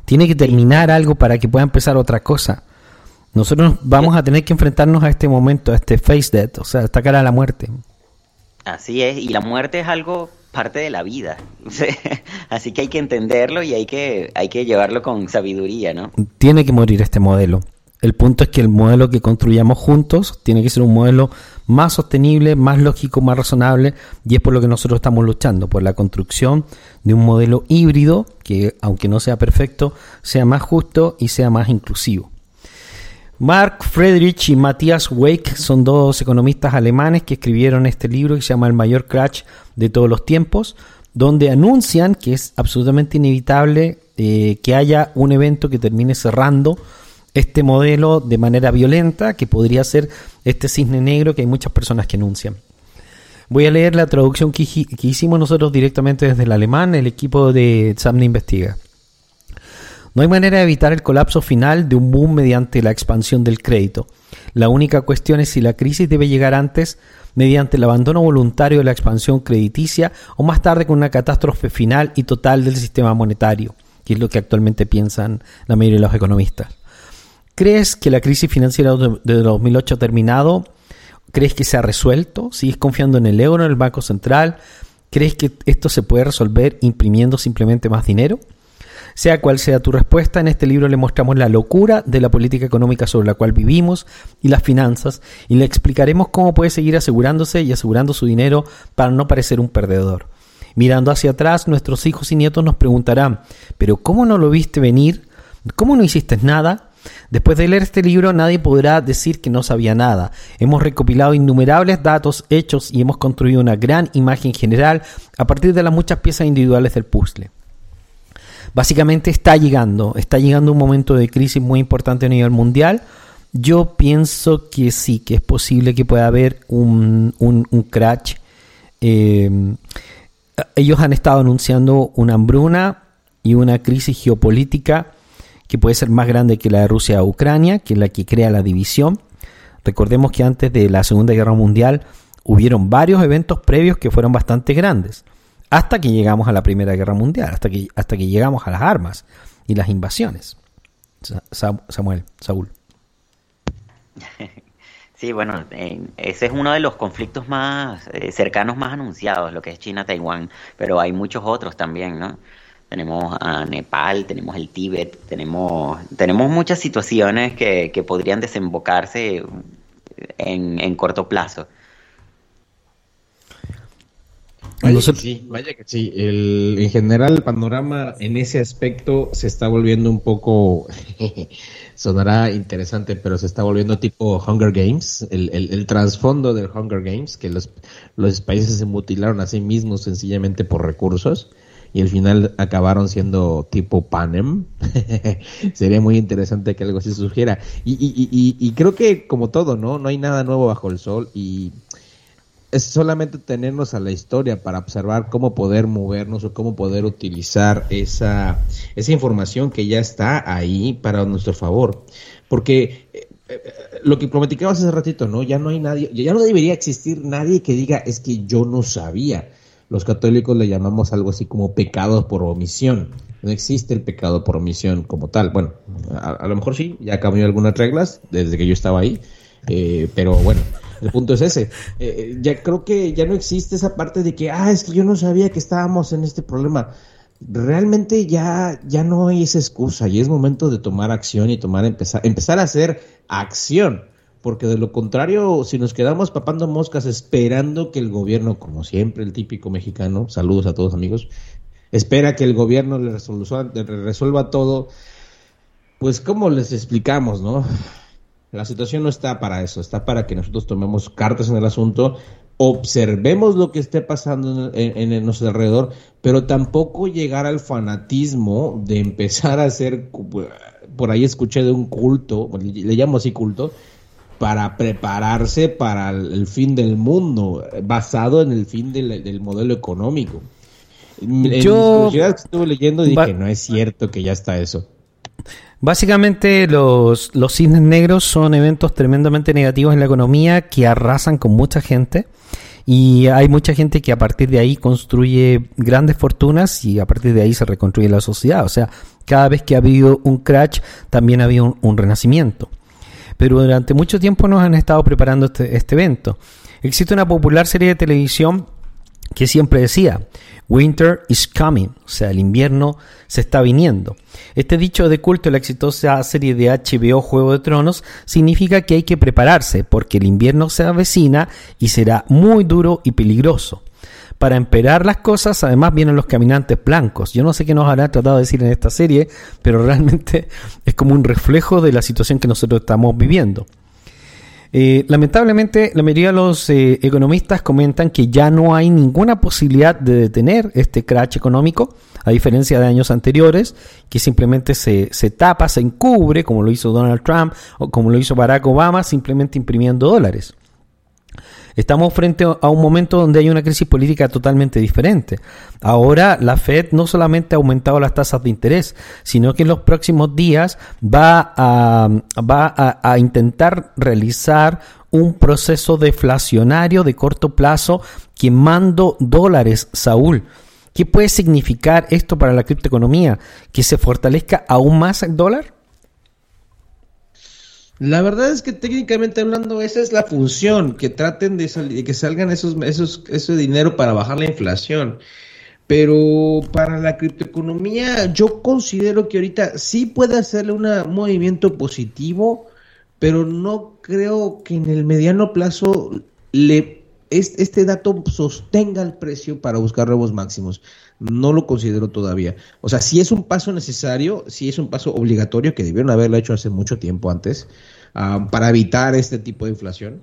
tiene que terminar algo para que pueda empezar otra cosa. Nosotros vamos a tener que enfrentarnos a este momento, a este face death, o sea, esta cara a la muerte. Así es, y la muerte es algo parte de la vida. Así que hay que entenderlo y hay que, hay que llevarlo con sabiduría, ¿no? Tiene que morir este modelo. El punto es que el modelo que construyamos juntos tiene que ser un modelo más sostenible, más lógico, más razonable, y es por lo que nosotros estamos luchando, por la construcción de un modelo híbrido que, aunque no sea perfecto, sea más justo y sea más inclusivo. Mark Friedrich y Matthias Wake son dos economistas alemanes que escribieron este libro que se llama El mayor crash de todos los tiempos, donde anuncian que es absolutamente inevitable eh, que haya un evento que termine cerrando este modelo de manera violenta, que podría ser este cisne negro que hay muchas personas que anuncian. Voy a leer la traducción que, que hicimos nosotros directamente desde el alemán, el equipo de Samne Investiga. No hay manera de evitar el colapso final de un boom mediante la expansión del crédito. La única cuestión es si la crisis debe llegar antes mediante el abandono voluntario de la expansión crediticia o más tarde con una catástrofe final y total del sistema monetario, que es lo que actualmente piensan la mayoría de los economistas. ¿Crees que la crisis financiera de 2008 ha terminado? ¿Crees que se ha resuelto? ¿Sigues confiando en el euro, en el Banco Central? ¿Crees que esto se puede resolver imprimiendo simplemente más dinero? Sea cual sea tu respuesta, en este libro le mostramos la locura de la política económica sobre la cual vivimos y las finanzas y le explicaremos cómo puede seguir asegurándose y asegurando su dinero para no parecer un perdedor. Mirando hacia atrás, nuestros hijos y nietos nos preguntarán, ¿pero cómo no lo viste venir? ¿Cómo no hiciste nada? Después de leer este libro nadie podrá decir que no sabía nada. Hemos recopilado innumerables datos, hechos y hemos construido una gran imagen general a partir de las muchas piezas individuales del puzzle. Básicamente está llegando, está llegando un momento de crisis muy importante a nivel mundial. Yo pienso que sí, que es posible que pueda haber un, un, crash. Eh, ellos han estado anunciando una hambruna y una crisis geopolítica que puede ser más grande que la de Rusia a Ucrania, que es la que crea la división. Recordemos que antes de la Segunda Guerra Mundial hubieron varios eventos previos que fueron bastante grandes, hasta que llegamos a la Primera Guerra Mundial, hasta que, hasta que llegamos a las armas y las invasiones. Samuel, Saúl. Sí, bueno, ese es uno de los conflictos más eh, cercanos, más anunciados, lo que es China-Taiwán, pero hay muchos otros también, ¿no? tenemos a Nepal, tenemos el Tíbet, tenemos, tenemos muchas situaciones que, que podrían desembocarse en, en corto plazo. Vaya que sí, vaya que sí. El, en general, el panorama en ese aspecto se está volviendo un poco, sonará interesante, pero se está volviendo tipo Hunger Games, el, el, el trasfondo del Hunger Games, que los, los países se mutilaron a sí mismos sencillamente por recursos y al final acabaron siendo tipo Panem. Sería muy interesante que algo así surgiera. Y, y, y, y, creo que como todo, ¿no? No hay nada nuevo bajo el sol y es solamente tenernos a la historia para observar cómo poder movernos o cómo poder utilizar esa, esa información que ya está ahí para nuestro favor. Porque eh, eh, lo que prometicabas hace ratito, ¿no? Ya no hay nadie, ya no debería existir nadie que diga es que yo no sabía los católicos le llamamos algo así como pecado por omisión. No existe el pecado por omisión como tal. Bueno, a, lo mejor sí, ya cambió algunas reglas desde que yo estaba ahí, eh, pero bueno, el punto es ese. Eh, eh, ya creo que ya no existe esa parte de que, ah, es que yo no sabía que estábamos en este problema. Realmente ya, ya no hay esa excusa y es momento de tomar acción y tomar, empezar, empezar a hacer acción porque de lo contrario, si nos quedamos papando moscas esperando que el gobierno, como siempre el típico mexicano, saludos a todos amigos, espera que el gobierno le resuelva, le resuelva todo, pues ¿cómo les explicamos, no? La situación no está para eso, está para que nosotros tomemos cartas en el asunto, observemos lo que esté pasando en, en, nuestro alrededor, pero tampoco llegar al fanatismo de empezar a hacer, por ahí escuché de un culto, le llamo así culto, para prepararse para el fin del mundo, basado en el fin del, modelo económico. Yo que estuve leyendo dije, no es cierto que ya está eso. Básicamente los, los cisnes negros son eventos tremendamente negativos en la economía que arrasan con mucha gente y hay mucha gente que a partir de ahí construye grandes fortunas y a partir de ahí se reconstruye la sociedad. O sea, cada vez que ha habido un crash también ha habido un renacimiento pero durante mucho tiempo nos han estado preparando este, este evento. Existe una popular serie de televisión que siempre decía, Winter is coming, o sea, el invierno se está viniendo. Este dicho de culto de la exitosa serie de HBO Juego de Tronos significa que hay que prepararse porque el invierno se avecina y será muy duro y peligroso. Para emperar las cosas, además vienen los caminantes blancos. Yo no sé qué nos habrá tratado de decir en esta serie, pero realmente es como un reflejo de la situación que nosotros estamos viviendo. Eh, lamentablemente, la mayoría de los eh, economistas comentan que ya no hay ninguna posibilidad de detener este crash económico, a diferencia de años anteriores, que simplemente se, se tapa, se encubre, como lo hizo Donald Trump o como lo hizo Barack Obama, simplemente imprimiendo dólares. Estamos frente a un momento donde hay una crisis política totalmente diferente. Ahora la Fed no solamente ha aumentado las tasas de interés, sino que en los próximos días va a, intentar realizar un proceso deflacionario de corto plazo quemando dólares, Saúl. ¿Qué puede significar esto para la criptoeconomía? ¿Que se fortalezca aún más el dólar? La verdad es que técnicamente hablando esa es la función, que traten de, que salgan esos, esos, ese dinero para bajar la inflación. Pero para la criptoeconomía yo considero que ahorita sí puede hacerle un movimiento positivo, pero no creo que en el mediano plazo le este dato sostenga el precio para buscar nuevos máximos. No lo considero todavía. O sea, si es un paso necesario, si es un paso obligatorio que debieron haberlo hecho hace mucho tiempo antes ah, para evitar este tipo de inflación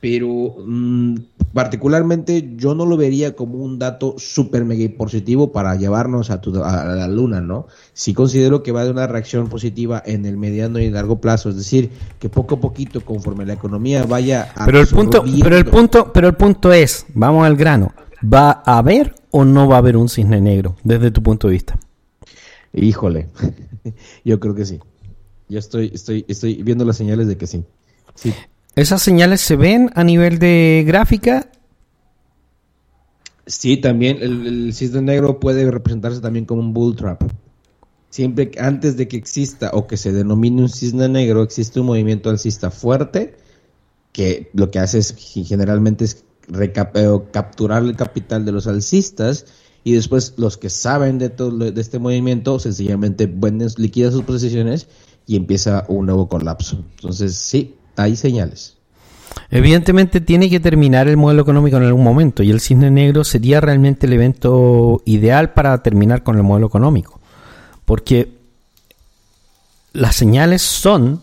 pero mm, particularmente yo no lo vería como un dato súper mega positivo para llevarnos a, la luna, ¿no? Sí considero que va de una reacción positiva en el mediano y largo plazo, es decir, que poco a poquito, conforme la economía vaya a pero el punto, pero el punto, pero el punto es, vamos al grano, ¿va a haber o no va a haber un cisne negro desde tu punto de vista? Híjole, yo creo que sí. Yo estoy, estoy, estoy viendo las señales de que sí. Sí. ¿Esas señales se ven a nivel de gráfica? Sí, también el, cisne negro puede representarse también como un bull trap. Siempre antes de que exista o que se denomine un cisne negro, existe un movimiento alcista fuerte que lo que hace es generalmente es capturar el capital de los alcistas y después los que saben de todo de este movimiento sencillamente venden, liquidan sus posiciones y empieza un nuevo colapso. Entonces, sí, hay señales. Evidentemente tiene que terminar el modelo económico en algún momento y el cisne negro sería realmente el evento ideal para terminar con el modelo económico. Porque las señales son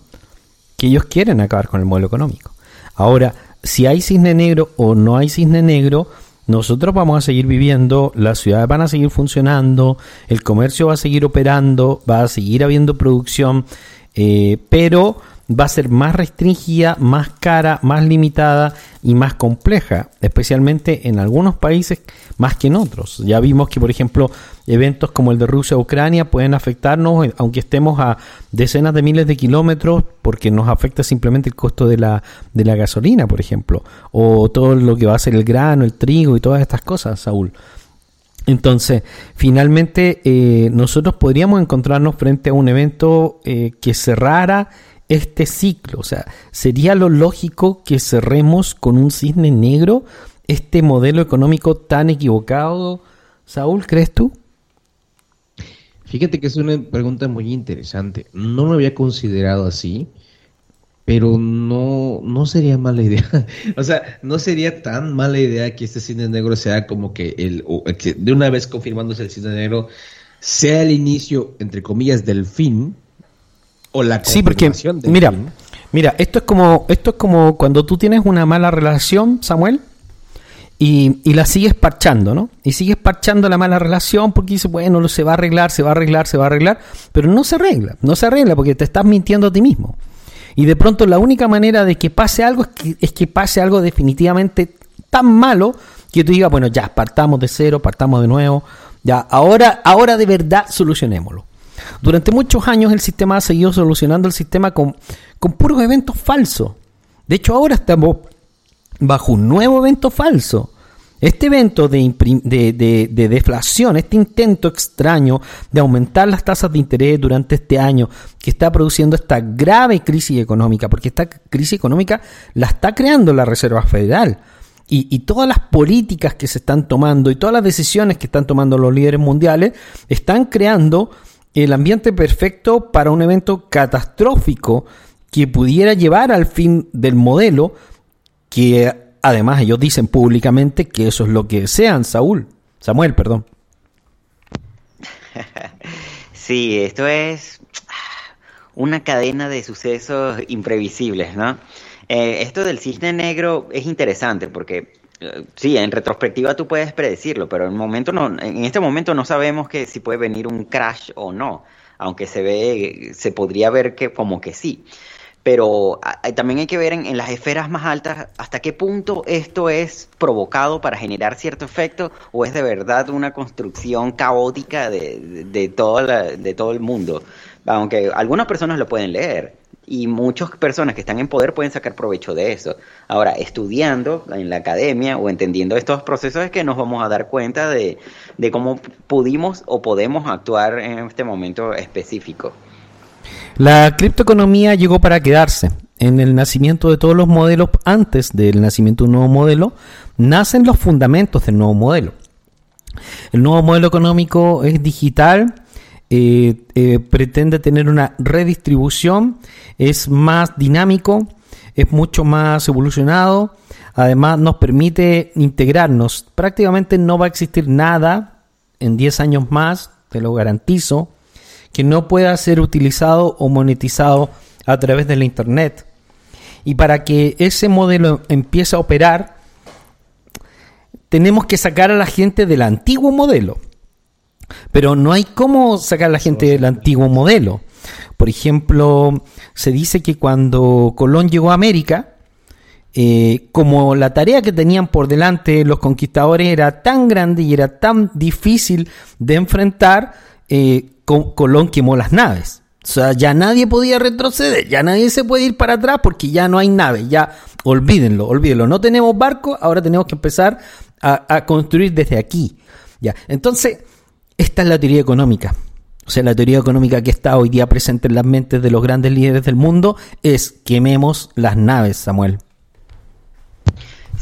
que ellos quieren acabar con el modelo económico. Ahora, si hay cisne negro o no hay cisne negro, nosotros vamos a seguir viviendo, las ciudades van a seguir funcionando, el comercio va a seguir operando, va a seguir habiendo producción, eh, pero va a ser más restringida, más cara, más limitada y más compleja, especialmente en algunos países más que en otros. Ya vimos que, por ejemplo, eventos como el de Rusia-Ucrania pueden afectarnos, eh, aunque estemos a decenas de miles de kilómetros, porque nos afecta simplemente el costo de la, de la gasolina, por ejemplo, o todo lo que va a ser el grano, el trigo y todas estas cosas, Saúl. Entonces, finalmente, eh, nosotros podríamos encontrarnos frente a un evento eh, que cerrara este ciclo. O sea, sería lo lógico que cerremos con un cisne negro este modelo económico tan equivocado. Saúl, ¿crees tú? Fíjate que es una pregunta muy interesante. No lo había considerado así, pero no, no sería mala idea. o sea, no sería tan mala idea que este cisne negro sea como que el, que de una vez confirmándose el cisne negro, sea el inicio, entre comillas, del fin la sí, porque mira, mira, esto es como esto es como cuando tú tienes una mala relación, Samuel, y, y, la sigues parchando, ¿no? Y sigues parchando la mala relación porque dices, bueno, se va a arreglar, se va a arreglar, se va a arreglar, pero no se arregla, no se arregla porque te estás mintiendo a ti mismo. Y de pronto la única manera de que pase algo es que, es que pase algo definitivamente tan malo que tú digas, bueno, ya, partamos de cero, partamos de nuevo, ya, ahora, ahora de verdad solucionémoslo. Durante muchos años el sistema ha seguido solucionando el sistema con, con puros eventos falsos. De hecho, ahora estamos bajo un nuevo evento falso. Este evento de, de, de, deflación, este intento extraño de aumentar las tasas de interés durante este año que está produciendo esta grave crisis económica, porque esta crisis económica la está creando la Reserva Federal. Y, y, todas las políticas que se están tomando y todas las decisiones que están tomando los líderes mundiales están creando el ambiente perfecto para un evento catastrófico que pudiera llevar al fin del modelo, que además ellos dicen públicamente que eso es lo que desean, Saúl, Samuel, perdón. Sí, esto es una cadena de sucesos imprevisibles, ¿no? Eh, esto del cisne negro es interesante porque Sí, en retrospectiva tú puedes predecirlo, pero en, momento no, en este momento no sabemos que si puede venir un crash o no, aunque se ve, se podría ver que como que sí. Pero también hay que ver en, las esferas más altas hasta qué punto esto es provocado para generar cierto efecto o es de verdad una construcción caótica de, de, de todo el mundo. Aunque algunas personas lo pueden leer, y muchas personas que están en poder pueden sacar provecho de eso. Ahora, estudiando en la academia o entendiendo estos procesos es que nos vamos a dar cuenta de, cómo pudimos o podemos actuar en este momento específico. La criptoeconomía llegó para quedarse. En el nacimiento de todos los modelos, antes del nacimiento de un nuevo modelo, nacen los fundamentos del nuevo modelo. El nuevo modelo económico es digital, eh, eh, pretende tener una redistribución, es más dinámico, es mucho más evolucionado, Además nos permite integrarnos. Prácticamente no va a existir nada en 10 años más, te lo garantizo, que no pueda ser utilizado o monetizado a través de la Internet. Y para que ese modelo empiece a operar, tenemos que sacar a la gente del antiguo modelo. Pero no hay cómo sacar a la gente del antiguo modelo. Por ejemplo, se dice que cuando Colón llegó a América, eh, como la tarea que tenían por delante los conquistadores era tan grande y era tan difícil de enfrentar, eh, Colón quemó las naves. O sea, ya nadie podía retroceder, ya nadie se puede ir para atrás porque ya no hay naves, ya olvídenlo, olvídenlo. No tenemos barco, ahora tenemos que empezar a, a construir desde aquí. Ya. Entonces, esta es la teoría económica. O sea, la teoría económica que está hoy día presente en las mentes de los grandes líderes del mundo es quememos las naves, Samuel.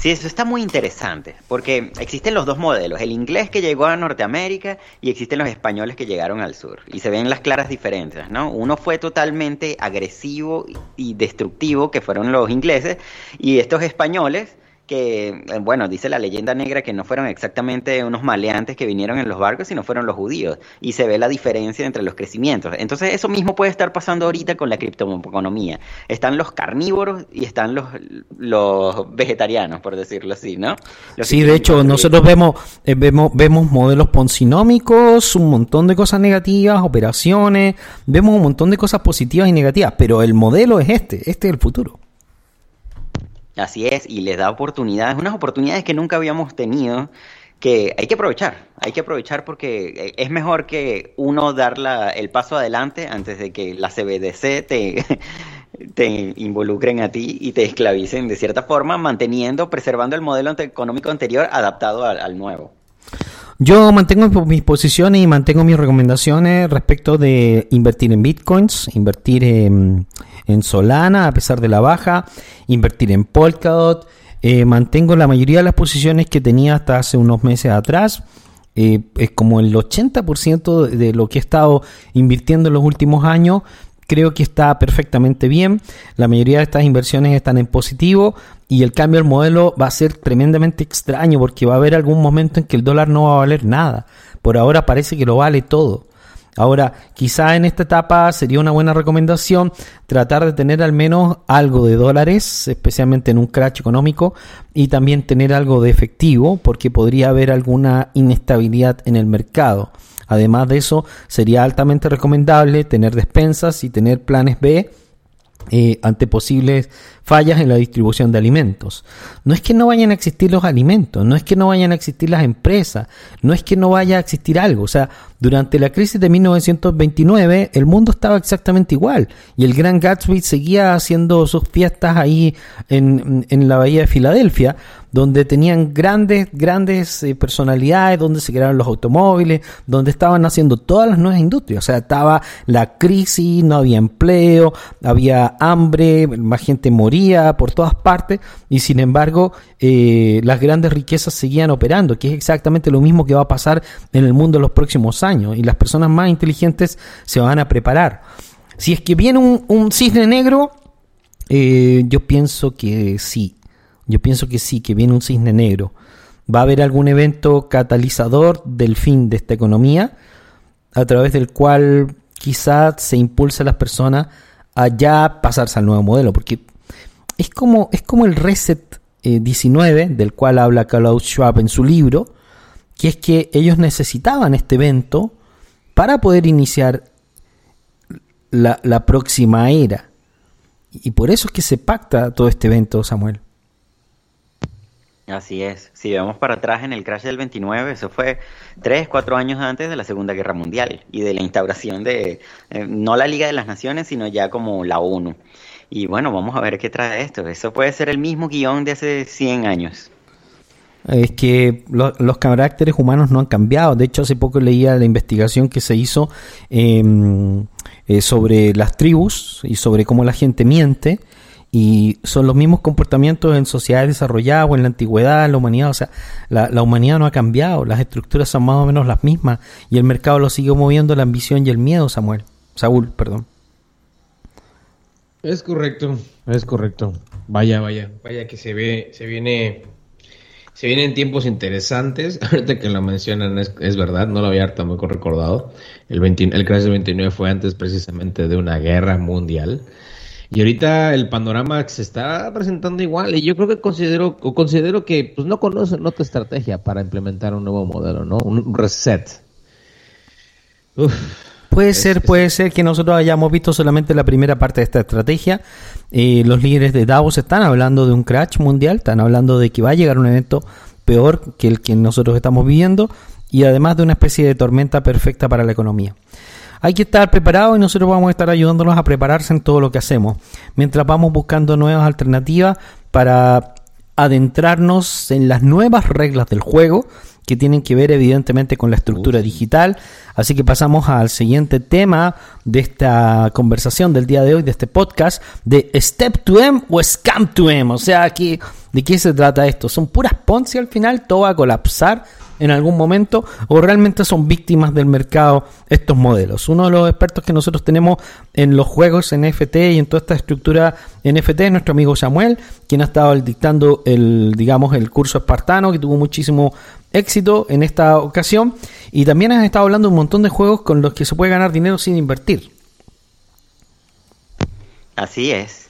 Sí, eso está muy interesante, porque existen los dos modelos, el inglés que llegó a Norteamérica y existen los españoles que llegaron al sur, y se ven las claras diferencias, ¿no? Uno fue totalmente agresivo y destructivo, que fueron los ingleses, y estos españoles que, eh, bueno, dice la leyenda negra que no fueron exactamente unos maleantes que vinieron en los barcos, sino fueron los judíos. Y se ve la diferencia entre los crecimientos. Entonces, eso mismo puede estar pasando ahorita con la criptoeconomía. Están los carnívoros y están los, los vegetarianos, por decirlo así, ¿no? sí, de hecho, nosotros vemos, eh, vemos, vemos modelos poncinómicos, un montón de cosas negativas, operaciones, vemos un montón de cosas positivas y negativas, pero el modelo es este, este es el futuro. Así es, y les da oportunidades, unas oportunidades que nunca habíamos tenido, que hay que aprovechar, hay que aprovechar porque eh, es mejor que uno dar el paso adelante antes de que la CBDC te, te involucren a ti y te esclavicen de cierta forma, manteniendo, preservando el modelo económico anterior adaptado al nuevo. Yo mantengo mis posiciones y mantengo mis recomendaciones respecto de invertir en bitcoins, invertir en, Solana a pesar de la baja, invertir en Polkadot. Eh, mantengo la mayoría de las posiciones que tenía hasta hace unos meses atrás. Eh, es como el 80% de lo que he estado invirtiendo en los últimos años creo que está perfectamente bien. La mayoría de estas inversiones están en positivo y el cambio del modelo va a ser tremendamente extraño porque va a haber algún momento en que el dólar no va a valer nada. Por ahora parece que lo vale todo. Ahora, quizá en esta etapa sería una buena recomendación tratar de tener al menos algo de dólares, especialmente en un crash económico, y también tener algo de efectivo, porque podría haber alguna inestabilidad en el mercado. Además de eso, sería altamente recomendable tener despensas y tener planes B eh, ante posibles fallas en la distribución de alimentos. No es que no vayan a existir los alimentos, no es que no vayan a existir las empresas, no es que no vaya a existir algo. O sea, durante la crisis de 1929 el mundo estaba exactamente igual y el Gran Gatsby seguía haciendo sus fiestas ahí en, en la bahía de Filadelfia donde tenían grandes, grandes eh, personalidades, donde se crearon los automóviles, donde estaban haciendo todas las nuevas industrias. O sea, estaba la crisis, no había empleo, había hambre, más gente moría por todas partes, y sin embargo, eh, las grandes riquezas seguían operando, que es exactamente lo mismo que va a pasar en el mundo en los próximos años, y las personas más inteligentes se van a preparar. Si es que viene un, cisne negro, eh, yo pienso que sí, yo pienso que sí, que viene un cisne negro. Va a haber algún evento catalizador del fin de esta economía, a través del cual quizás se impulse a las personas a ya pasarse al nuevo modelo, porque es como, es como el reset 19, eh, del cual habla Klaus Schwab en su libro, que es que ellos necesitaban este evento para poder iniciar la, próxima era. Y por eso es que se pacta todo este evento, Samuel. Así es. Si vemos para atrás en el crash del 29, eso fue tres, cuatro años antes de la Segunda Guerra Mundial y de la instauración de, eh, no la Liga de las Naciones, sino ya como la ONU. Y bueno, vamos a ver qué trae esto. Eso puede ser el mismo guion de hace 100 años. Es que los caracteres humanos no han cambiado. De hecho, hace poco leía la investigación que se hizo em, eh, sobre las tribus y sobre cómo la gente miente y son los mismos comportamientos en sociedades desarrolladas o en la antigüedad, en la humanidad. O sea, la, humanidad no ha cambiado, las estructuras son más o menos las mismas y el mercado lo sigue moviendo la ambición y el miedo, Samuel. Saúl, perdón. Es correcto, es correcto. Vaya, vaya, vaya que se ve, se viene, se vienen tiempos interesantes. Ahorita que lo mencionan es, verdad, no lo había tampoco recordado. El, 20, el crash del 29 fue antes precisamente de una guerra mundial. Y ahorita el panorama se está presentando igual y yo creo que considero considero que pues no conocen otra estrategia para implementar un nuevo modelo, ¿no? Un reset. Uf, Puede ser, puede ser que nosotros hayamos visto solamente la primera parte de esta estrategia. Eh, los líderes de Davos están hablando de un crash mundial, están hablando de que va a llegar un evento peor que el que nosotros estamos viviendo y además de una especie de tormenta perfecta para la economía. Hay que estar preparados y nosotros vamos a estar ayudándolos a prepararse en todo lo que hacemos, mientras vamos buscando nuevas alternativas para adentrarnos en las nuevas reglas del juego que tienen que ver evidentemente con la estructura digital. Así que pasamos al siguiente tema de esta conversación del día de hoy, de este podcast, de Step to M o Scam to M. O sea, aquí, ¿de qué se trata esto? ¿Son puras Ponzi al final? ¿Todo va a colapsar? en algún momento o realmente son víctimas del mercado estos modelos. Uno de los expertos que nosotros tenemos en los juegos NFT y en toda esta estructura NFT es nuestro amigo Samuel, quien ha estado dictando el, digamos, el curso espartano, que tuvo muchísimo éxito en esta ocasión. Y también has estado hablando de un montón de juegos con los que se puede ganar dinero sin invertir. Así es.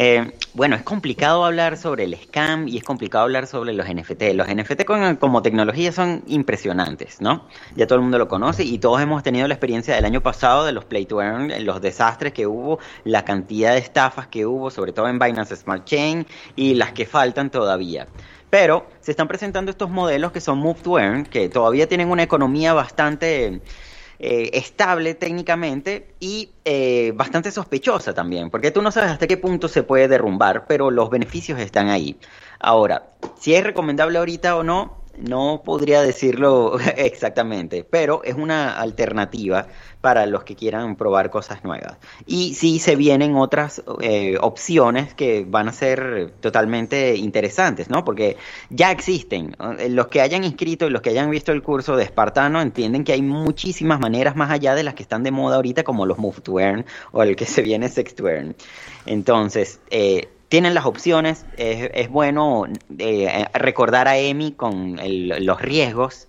Eh, bueno, es complicado hablar sobre el scam y es complicado hablar sobre los NFT. Los NFT como tecnología son impresionantes, ¿no? Ya todo el mundo lo conoce y todos hemos tenido la experiencia del año pasado de los Play to Earn, los desastres que hubo, la cantidad de estafas que hubo, sobre todo en Binance Smart Chain y las que faltan todavía. Pero se están presentando estos modelos que son Move to Earn, que todavía tienen una economía bastante eh, estable técnicamente y eh, bastante sospechosa también, porque tú no sabes hasta qué punto se puede derrumbar, pero los beneficios están ahí. Ahora, si es recomendable ahorita o no, no podría decirlo exactamente, pero es una alternativa para los que quieran probar cosas nuevas. Y sí se vienen otras eh, opciones que van a ser totalmente interesantes, ¿no? Porque ya existen. Eh, los que hayan inscrito y los que hayan visto el curso de Espartano entienden que hay muchísimas maneras más allá de las que están de moda ahorita, como los Move to Earn o el que se viene Sex to Earn. Entonces, eh, tienen las opciones, es, bueno eh, recordar a Emi con los riesgos,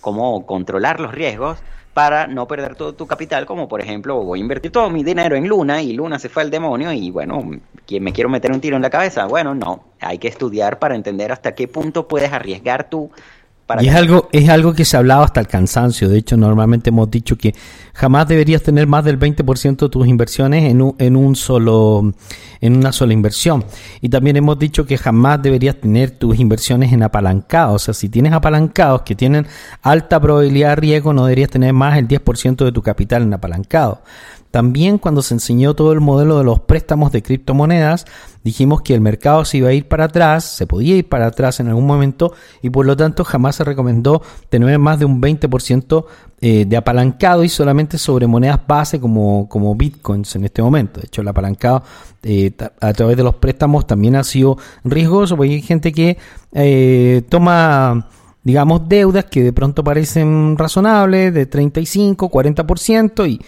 cómo controlar los riesgos para no perder todo tu capital, como por ejemplo voy a invertir todo mi dinero en Luna y Luna se fue al demonio y bueno, me quiero meter un tiro en la cabeza. Bueno, no, hay que estudiar para entender hasta qué punto puedes arriesgar tú y es algo, es algo que se ha hablado hasta el cansancio. De hecho, normalmente hemos dicho que jamás deberías tener más del 20% de tus inversiones en un, en un solo, en una sola inversión. Y también hemos dicho que jamás deberías tener tus inversiones en apalancados. O sea, si tienes apalancados que tienen alta probabilidad de riesgo, no deberías tener más del 10% de tu capital en apalancado. También cuando se enseñó todo el modelo de los préstamos de criptomonedas, dijimos que el mercado se iba a ir para atrás, se podía ir para atrás en algún momento y por lo tanto jamás se recomendó tener más de un 20% eh, de apalancado y solamente sobre monedas base como, como bitcoins en este momento. De hecho, el apalancado eh, a través de los préstamos también ha sido riesgoso porque hay gente que eh, toma digamos deudas que de pronto parecen razonables de 35, 40% y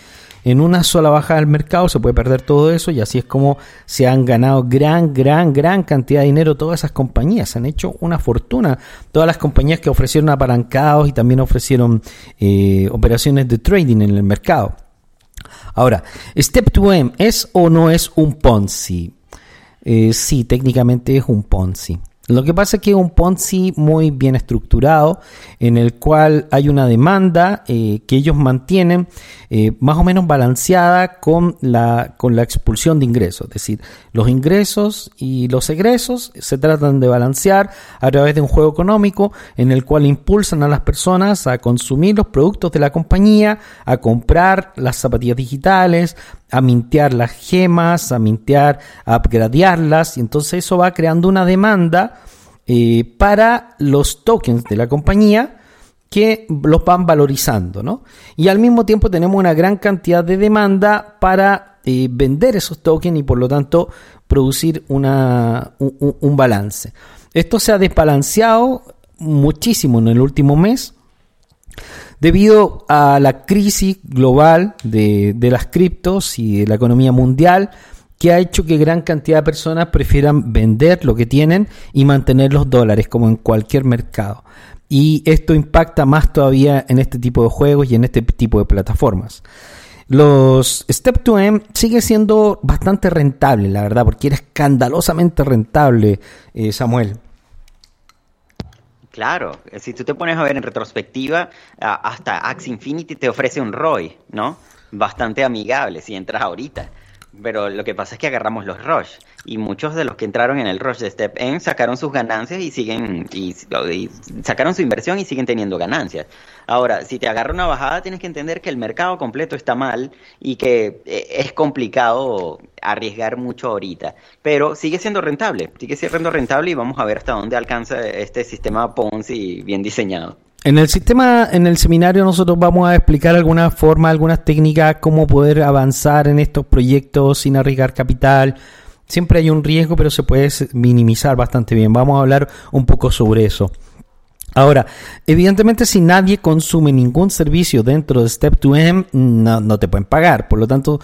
en una sola bajada del mercado se puede perder todo eso y así es como se han ganado gran, gran, gran cantidad de dinero todas esas compañías. Se han hecho una fortuna. Todas las compañías que ofrecieron apalancados y también ofrecieron eh, operaciones de trading en el mercado. Ahora, Step 2M, ¿es o no es un Ponzi? Eh, sí, técnicamente es un Ponzi. Lo que pasa es que es un Ponzi muy bien estructurado, en el cual hay una demanda eh, que ellos mantienen eh, más o menos balanceada con la, con la expulsión de ingresos. Es decir, los ingresos y los egresos se tratan de balancear a través de un juego económico en el cual impulsan a las personas a consumir los productos de la compañía, a comprar las zapatillas digitales, a mintear las gemas, a mintear, a upgradearlas, y entonces eso va creando una demanda eh, para los tokens de la compañía que los van valorizando, ¿no? Y al mismo tiempo tenemos una gran cantidad de demanda para eh, vender esos tokens y por lo tanto producir una, un, balance. Esto se ha desbalanceado muchísimo en el último mes debido a la crisis global de, de las criptos y de la economía mundial que ha hecho que gran cantidad de personas prefieran vender lo que tienen y mantener los dólares, como en cualquier mercado. Y esto impacta más todavía en este tipo de juegos y en este tipo de plataformas. Los Step 2M sigue siendo bastante rentable, la verdad, porque era escandalosamente rentable, eh, Samuel. Claro, si tú te pones a ver en retrospectiva, hasta Axe Infinity te ofrece un ROI, ¿no? Bastante amigable si entras ahorita. Pero lo que pasa es que agarramos los rush y muchos de los que entraron en el rush de Step N sacaron sus ganancias y siguen y, sacaron su inversión y siguen teniendo ganancias. Ahora, si te agarra una bajada, tienes que entender que el mercado completo está mal y que eh, es complicado arriesgar mucho ahorita, pero sigue siendo rentable, sigue siendo rentable y vamos a ver hasta dónde alcanza este sistema Ponzi bien diseñado. En el sistema, en el seminario nosotros vamos a explicar alguna forma, algunas técnicas, cómo poder avanzar en estos proyectos sin arriesgar capital. Siempre hay un riesgo, pero se puede minimizar bastante bien. Vamos a hablar un poco sobre eso. Ahora, evidentemente si nadie consume ningún servicio dentro de Step2M, no, no te pueden pagar. Por lo tanto,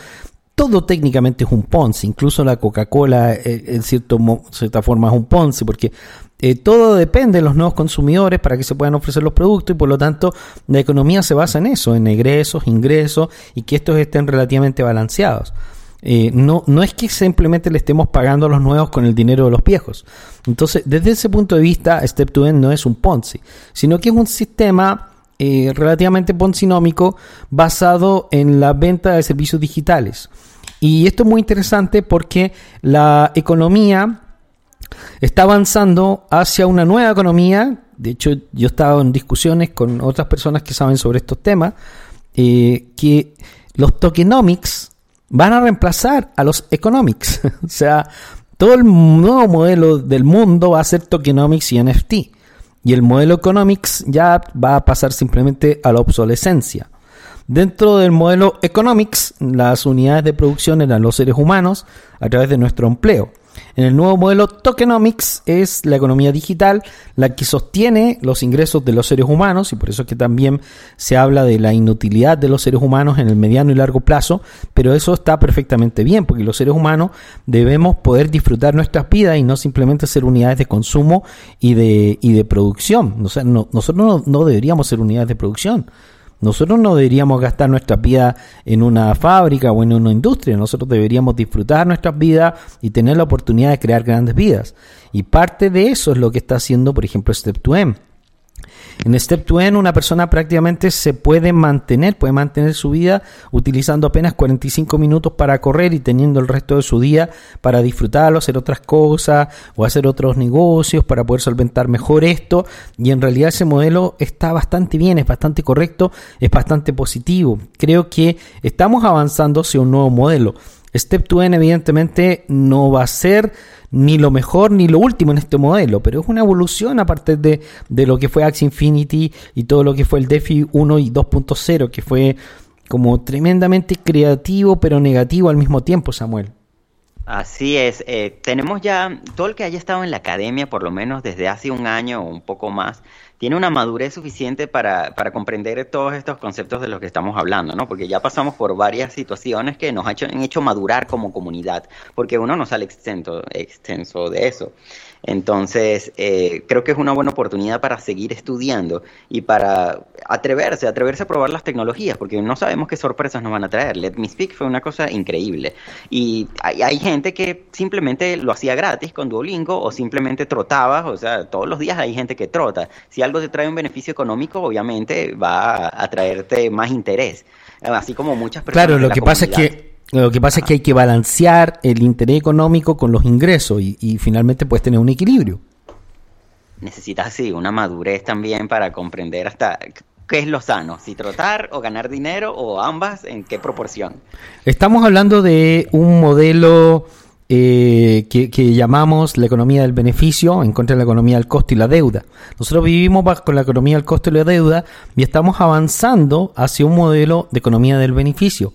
todo técnicamente es un Ponzi, incluso la Coca-Cola eh, en cierto, cierta forma es un Ponzi, porque eh, todo depende de los nuevos consumidores para que se puedan ofrecer los productos y por lo tanto la economía se basa en eso, en egresos, ingresos y que estos estén relativamente balanceados. Eh, no, no es que simplemente le estemos pagando a los nuevos con el dinero de los viejos. Entonces, desde ese punto de vista, Step 2 no es un Ponzi, sino que es un sistema eh, relativamente ponzinómico basado en la venta de servicios digitales. Y esto es muy interesante porque la economía está avanzando hacia una nueva economía. De hecho, yo he estado en discusiones con otras personas que saben sobre estos temas, eh, que los tokenomics van a reemplazar a los economics. o sea, todo el nuevo modelo del mundo va a ser tokenomics y NFT. Y el modelo economics ya va a pasar simplemente a la obsolescencia. Dentro del modelo economics, las unidades de producción eran los seres humanos a través de nuestro empleo. En el nuevo modelo tokenomics es la economía digital la que sostiene los ingresos de los seres humanos y por eso es que también se habla de la inutilidad de los seres humanos en el mediano y largo plazo, pero eso está perfectamente bien porque los seres humanos debemos poder disfrutar nuestras vidas y no simplemente ser unidades de consumo y de, y de producción. O sea, nosotros no, no deberíamos ser unidades de producción. Nosotros no deberíamos gastar nuestras vidas en una fábrica o en una industria, nosotros deberíamos disfrutar nuestras vidas y tener la oportunidad de crear grandes vidas. Y parte de eso es lo que está haciendo, por ejemplo, Step2M. En Step 2 una persona prácticamente se puede mantener, puede mantener su vida utilizando apenas 45 minutos para correr y teniendo el resto de su día para disfrutarlo, hacer otras cosas o hacer otros negocios para poder solventar mejor esto. Y en realidad ese modelo está bastante bien, es bastante correcto, es bastante positivo. Creo que estamos avanzando hacia un nuevo modelo. Step 2 evidentemente no va a ser ni lo mejor ni lo último en este modelo, pero es una evolución aparte de, de lo que fue Axie Infinity y todo lo que fue el DeFi 1 y 2.0, que fue como tremendamente creativo pero negativo al mismo tiempo, Samuel. Así es, eh, tenemos ya todo el que haya estado en la academia, por lo menos desde hace un año o un poco más, tiene una madurez suficiente para, para, comprender todos estos conceptos de los que estamos hablando, ¿no? Porque ya pasamos por varias situaciones que nos han hecho, madurar como comunidad, porque uno no sale extenso, extenso de eso. Entonces, eh, creo que es una buena oportunidad para seguir estudiando y para atreverse, atreverse a probar las tecnologías, porque no sabemos qué sorpresas nos van a traer. Let Me Speak fue una cosa increíble. Y hay, hay gente que simplemente lo hacía gratis con Duolingo o simplemente trotaba, o sea, todos los días hay gente que trota. Si algo te trae un beneficio económico, obviamente va a traerte más interés. Así como muchas personas. Claro, lo que pasa es que lo que pasa es que hay que balancear el interés económico con los ingresos y, finalmente puedes tener un equilibrio. Necesitas, sí, una madurez también para comprender hasta qué es lo sano, si trotar o ganar dinero o ambas, en qué proporción. Estamos hablando de un modelo eh, que, que, llamamos la economía del beneficio en contra de la economía del costo y la deuda. Nosotros vivimos con la economía del costo y la deuda y estamos avanzando hacia un modelo de economía del beneficio.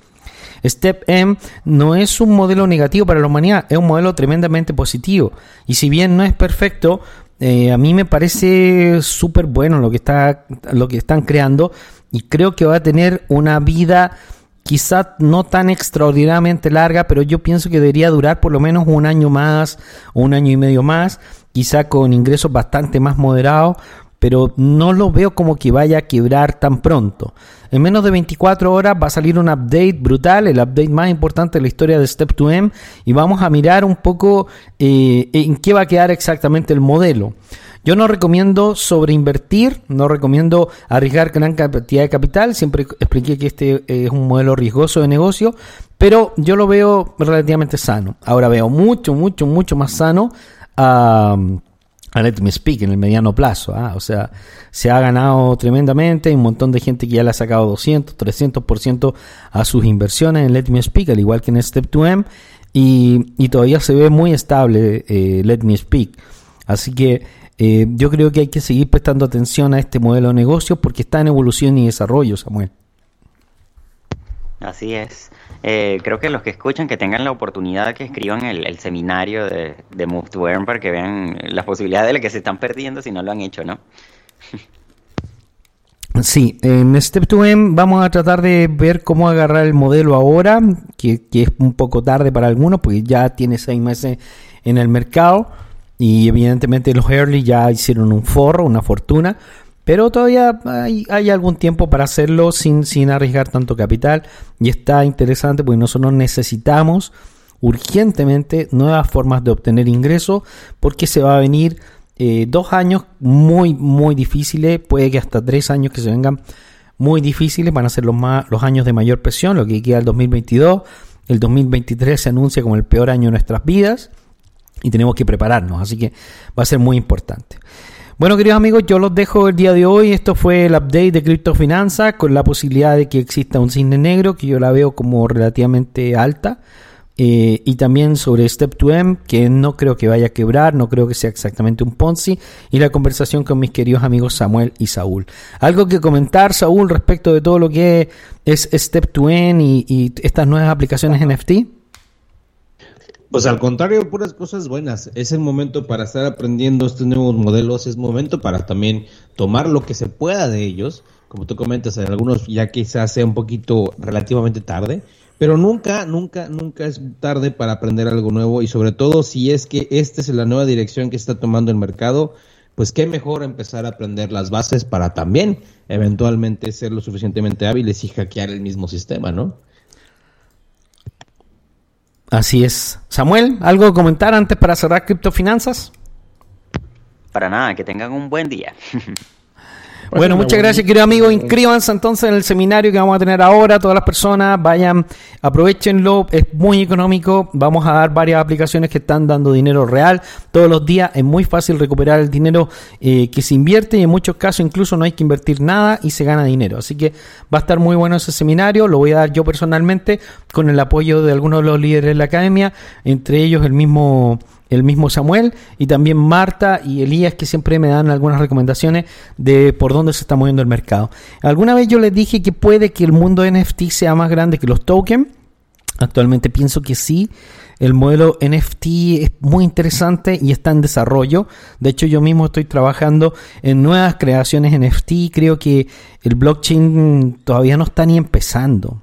Step M no es un modelo negativo para la humanidad, es un modelo tremendamente positivo. Y si bien no es perfecto, eh, a mí me parece súper bueno lo que, está, lo que están creando y creo que va a tener una vida quizás no tan extraordinariamente larga, pero yo pienso que debería durar por lo menos un año más un año y medio más, quizá con ingresos bastante más moderados, pero no lo veo como que vaya a quebrar tan pronto. En menos de 24 horas va a salir un update brutal, el update más importante de la historia de Step 2 M, y vamos a mirar un poco eh, en qué va a quedar exactamente el modelo. Yo no recomiendo sobreinvertir, no recomiendo arriesgar gran cantidad de capital, siempre expliqué que este es un modelo riesgoso de negocio, pero yo lo veo relativamente sano. Ahora veo mucho, mucho, mucho más sano. Let Me Speak en el mediano plazo. ¿ah? O sea, se ha ganado tremendamente. Hay un montón de gente que ya le ha sacado 200, 300% a sus inversiones en Let Me Speak, al igual que en Step 2M. Y, todavía se ve muy estable eh, Let Me Speak. Así que eh, yo creo que hay que seguir prestando atención a este modelo de negocio porque está en evolución y desarrollo, Samuel. Así es. Eh, creo que los que escuchan que tengan la oportunidad que escriban el, seminario de, de, Move to Earn para que vean las posibilidades de las que se están perdiendo si no lo han hecho, ¿no? Sí, en Step 2M vamos a tratar de ver cómo agarrar el modelo ahora, que, que es un poco tarde para algunos, porque ya tiene seis meses en el mercado y evidentemente los early ya hicieron un forro, una fortuna, pero todavía hay, algún tiempo para hacerlo sin, sin arriesgar tanto capital y está interesante porque nosotros necesitamos urgentemente nuevas formas de obtener ingresos porque se va a venir eh, dos años muy muy difíciles, puede que hasta tres años que se vengan muy difíciles, van a ser los, más, los años de mayor presión, lo que queda el 2022, el 2023 se anuncia como el peor año de nuestras vidas y tenemos que prepararnos, así que va a ser muy importante. Bueno, queridos amigos, yo los dejo el día de hoy. Esto fue el update de criptofinanzas con la posibilidad de que exista un cisne negro, que yo la veo como relativamente alta. Eh, y también sobre Step 2M, que no creo que vaya a quebrar, no creo que sea exactamente un Ponzi. Y la conversación con mis queridos amigos Samuel y Saúl. ¿Algo que comentar, Saúl, respecto de todo lo que es Step 2M y, y estas nuevas aplicaciones NFT? Pues al contrario, puras cosas buenas. Es el momento para estar aprendiendo estos nuevos modelos, es momento para también tomar lo que se pueda de ellos. Como tú comentas, en algunos ya quizás sea un poquito relativamente tarde, pero nunca, nunca, nunca es tarde para aprender algo nuevo y sobre todo si es que esta es la nueva dirección que está tomando el mercado, pues qué mejor empezar a aprender las bases para también eventualmente ser lo suficientemente hábiles y hackear el mismo sistema, ¿no? Así es. Samuel, ¿algo que comentar antes para cerrar criptofinanzas? Para nada, que tengan un buen día. Bueno, muchas gracias, querido amigo. Inscríbanse entonces en el seminario que vamos a tener ahora. Todas las personas vayan, aprovechenlo. Es muy económico. Vamos a dar varias aplicaciones que están dando dinero real todos los días. Es muy fácil recuperar el dinero eh, que se invierte y en muchos casos incluso no hay que invertir nada y se gana dinero. Así que va a estar muy bueno ese seminario. Lo voy a dar yo personalmente con el apoyo de algunos de los líderes de la academia, entre ellos el mismo el mismo Samuel y también Marta y Elías que siempre me dan algunas recomendaciones de por dónde se está moviendo el mercado. Alguna vez yo les dije que puede que el mundo NFT sea más grande que los tokens. Actualmente pienso que sí. El modelo NFT es muy interesante y está en desarrollo. De hecho, yo mismo estoy trabajando en nuevas creaciones NFT. Creo que el blockchain todavía no está ni empezando.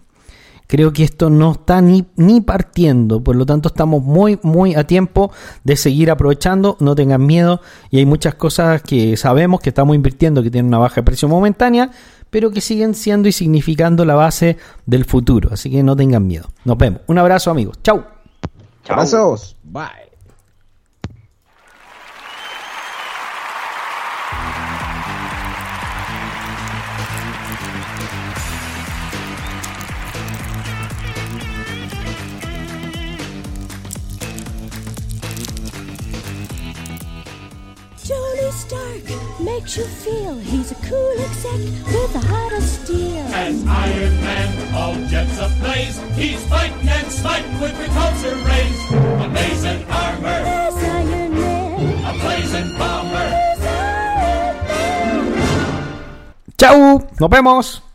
Creo que esto no está ni, ni partiendo, por lo tanto estamos muy, muy a tiempo de seguir aprovechando, no tengan miedo y hay muchas cosas que sabemos que estamos invirtiendo que tienen una baja de precio momentánea, pero que siguen siendo y significando la base del futuro, así que no tengan miedo. Nos vemos. Un abrazo amigos. Chau. Abrazos. Bye. Makes you feel he's a cool exec with a heart of steel. As Iron Man, all jets ablaze, he's fighting and smiting with repulsor rays. Amazing armor. There's Iron Man. A blazing bomber. Iron Man. Chau, nos vemos.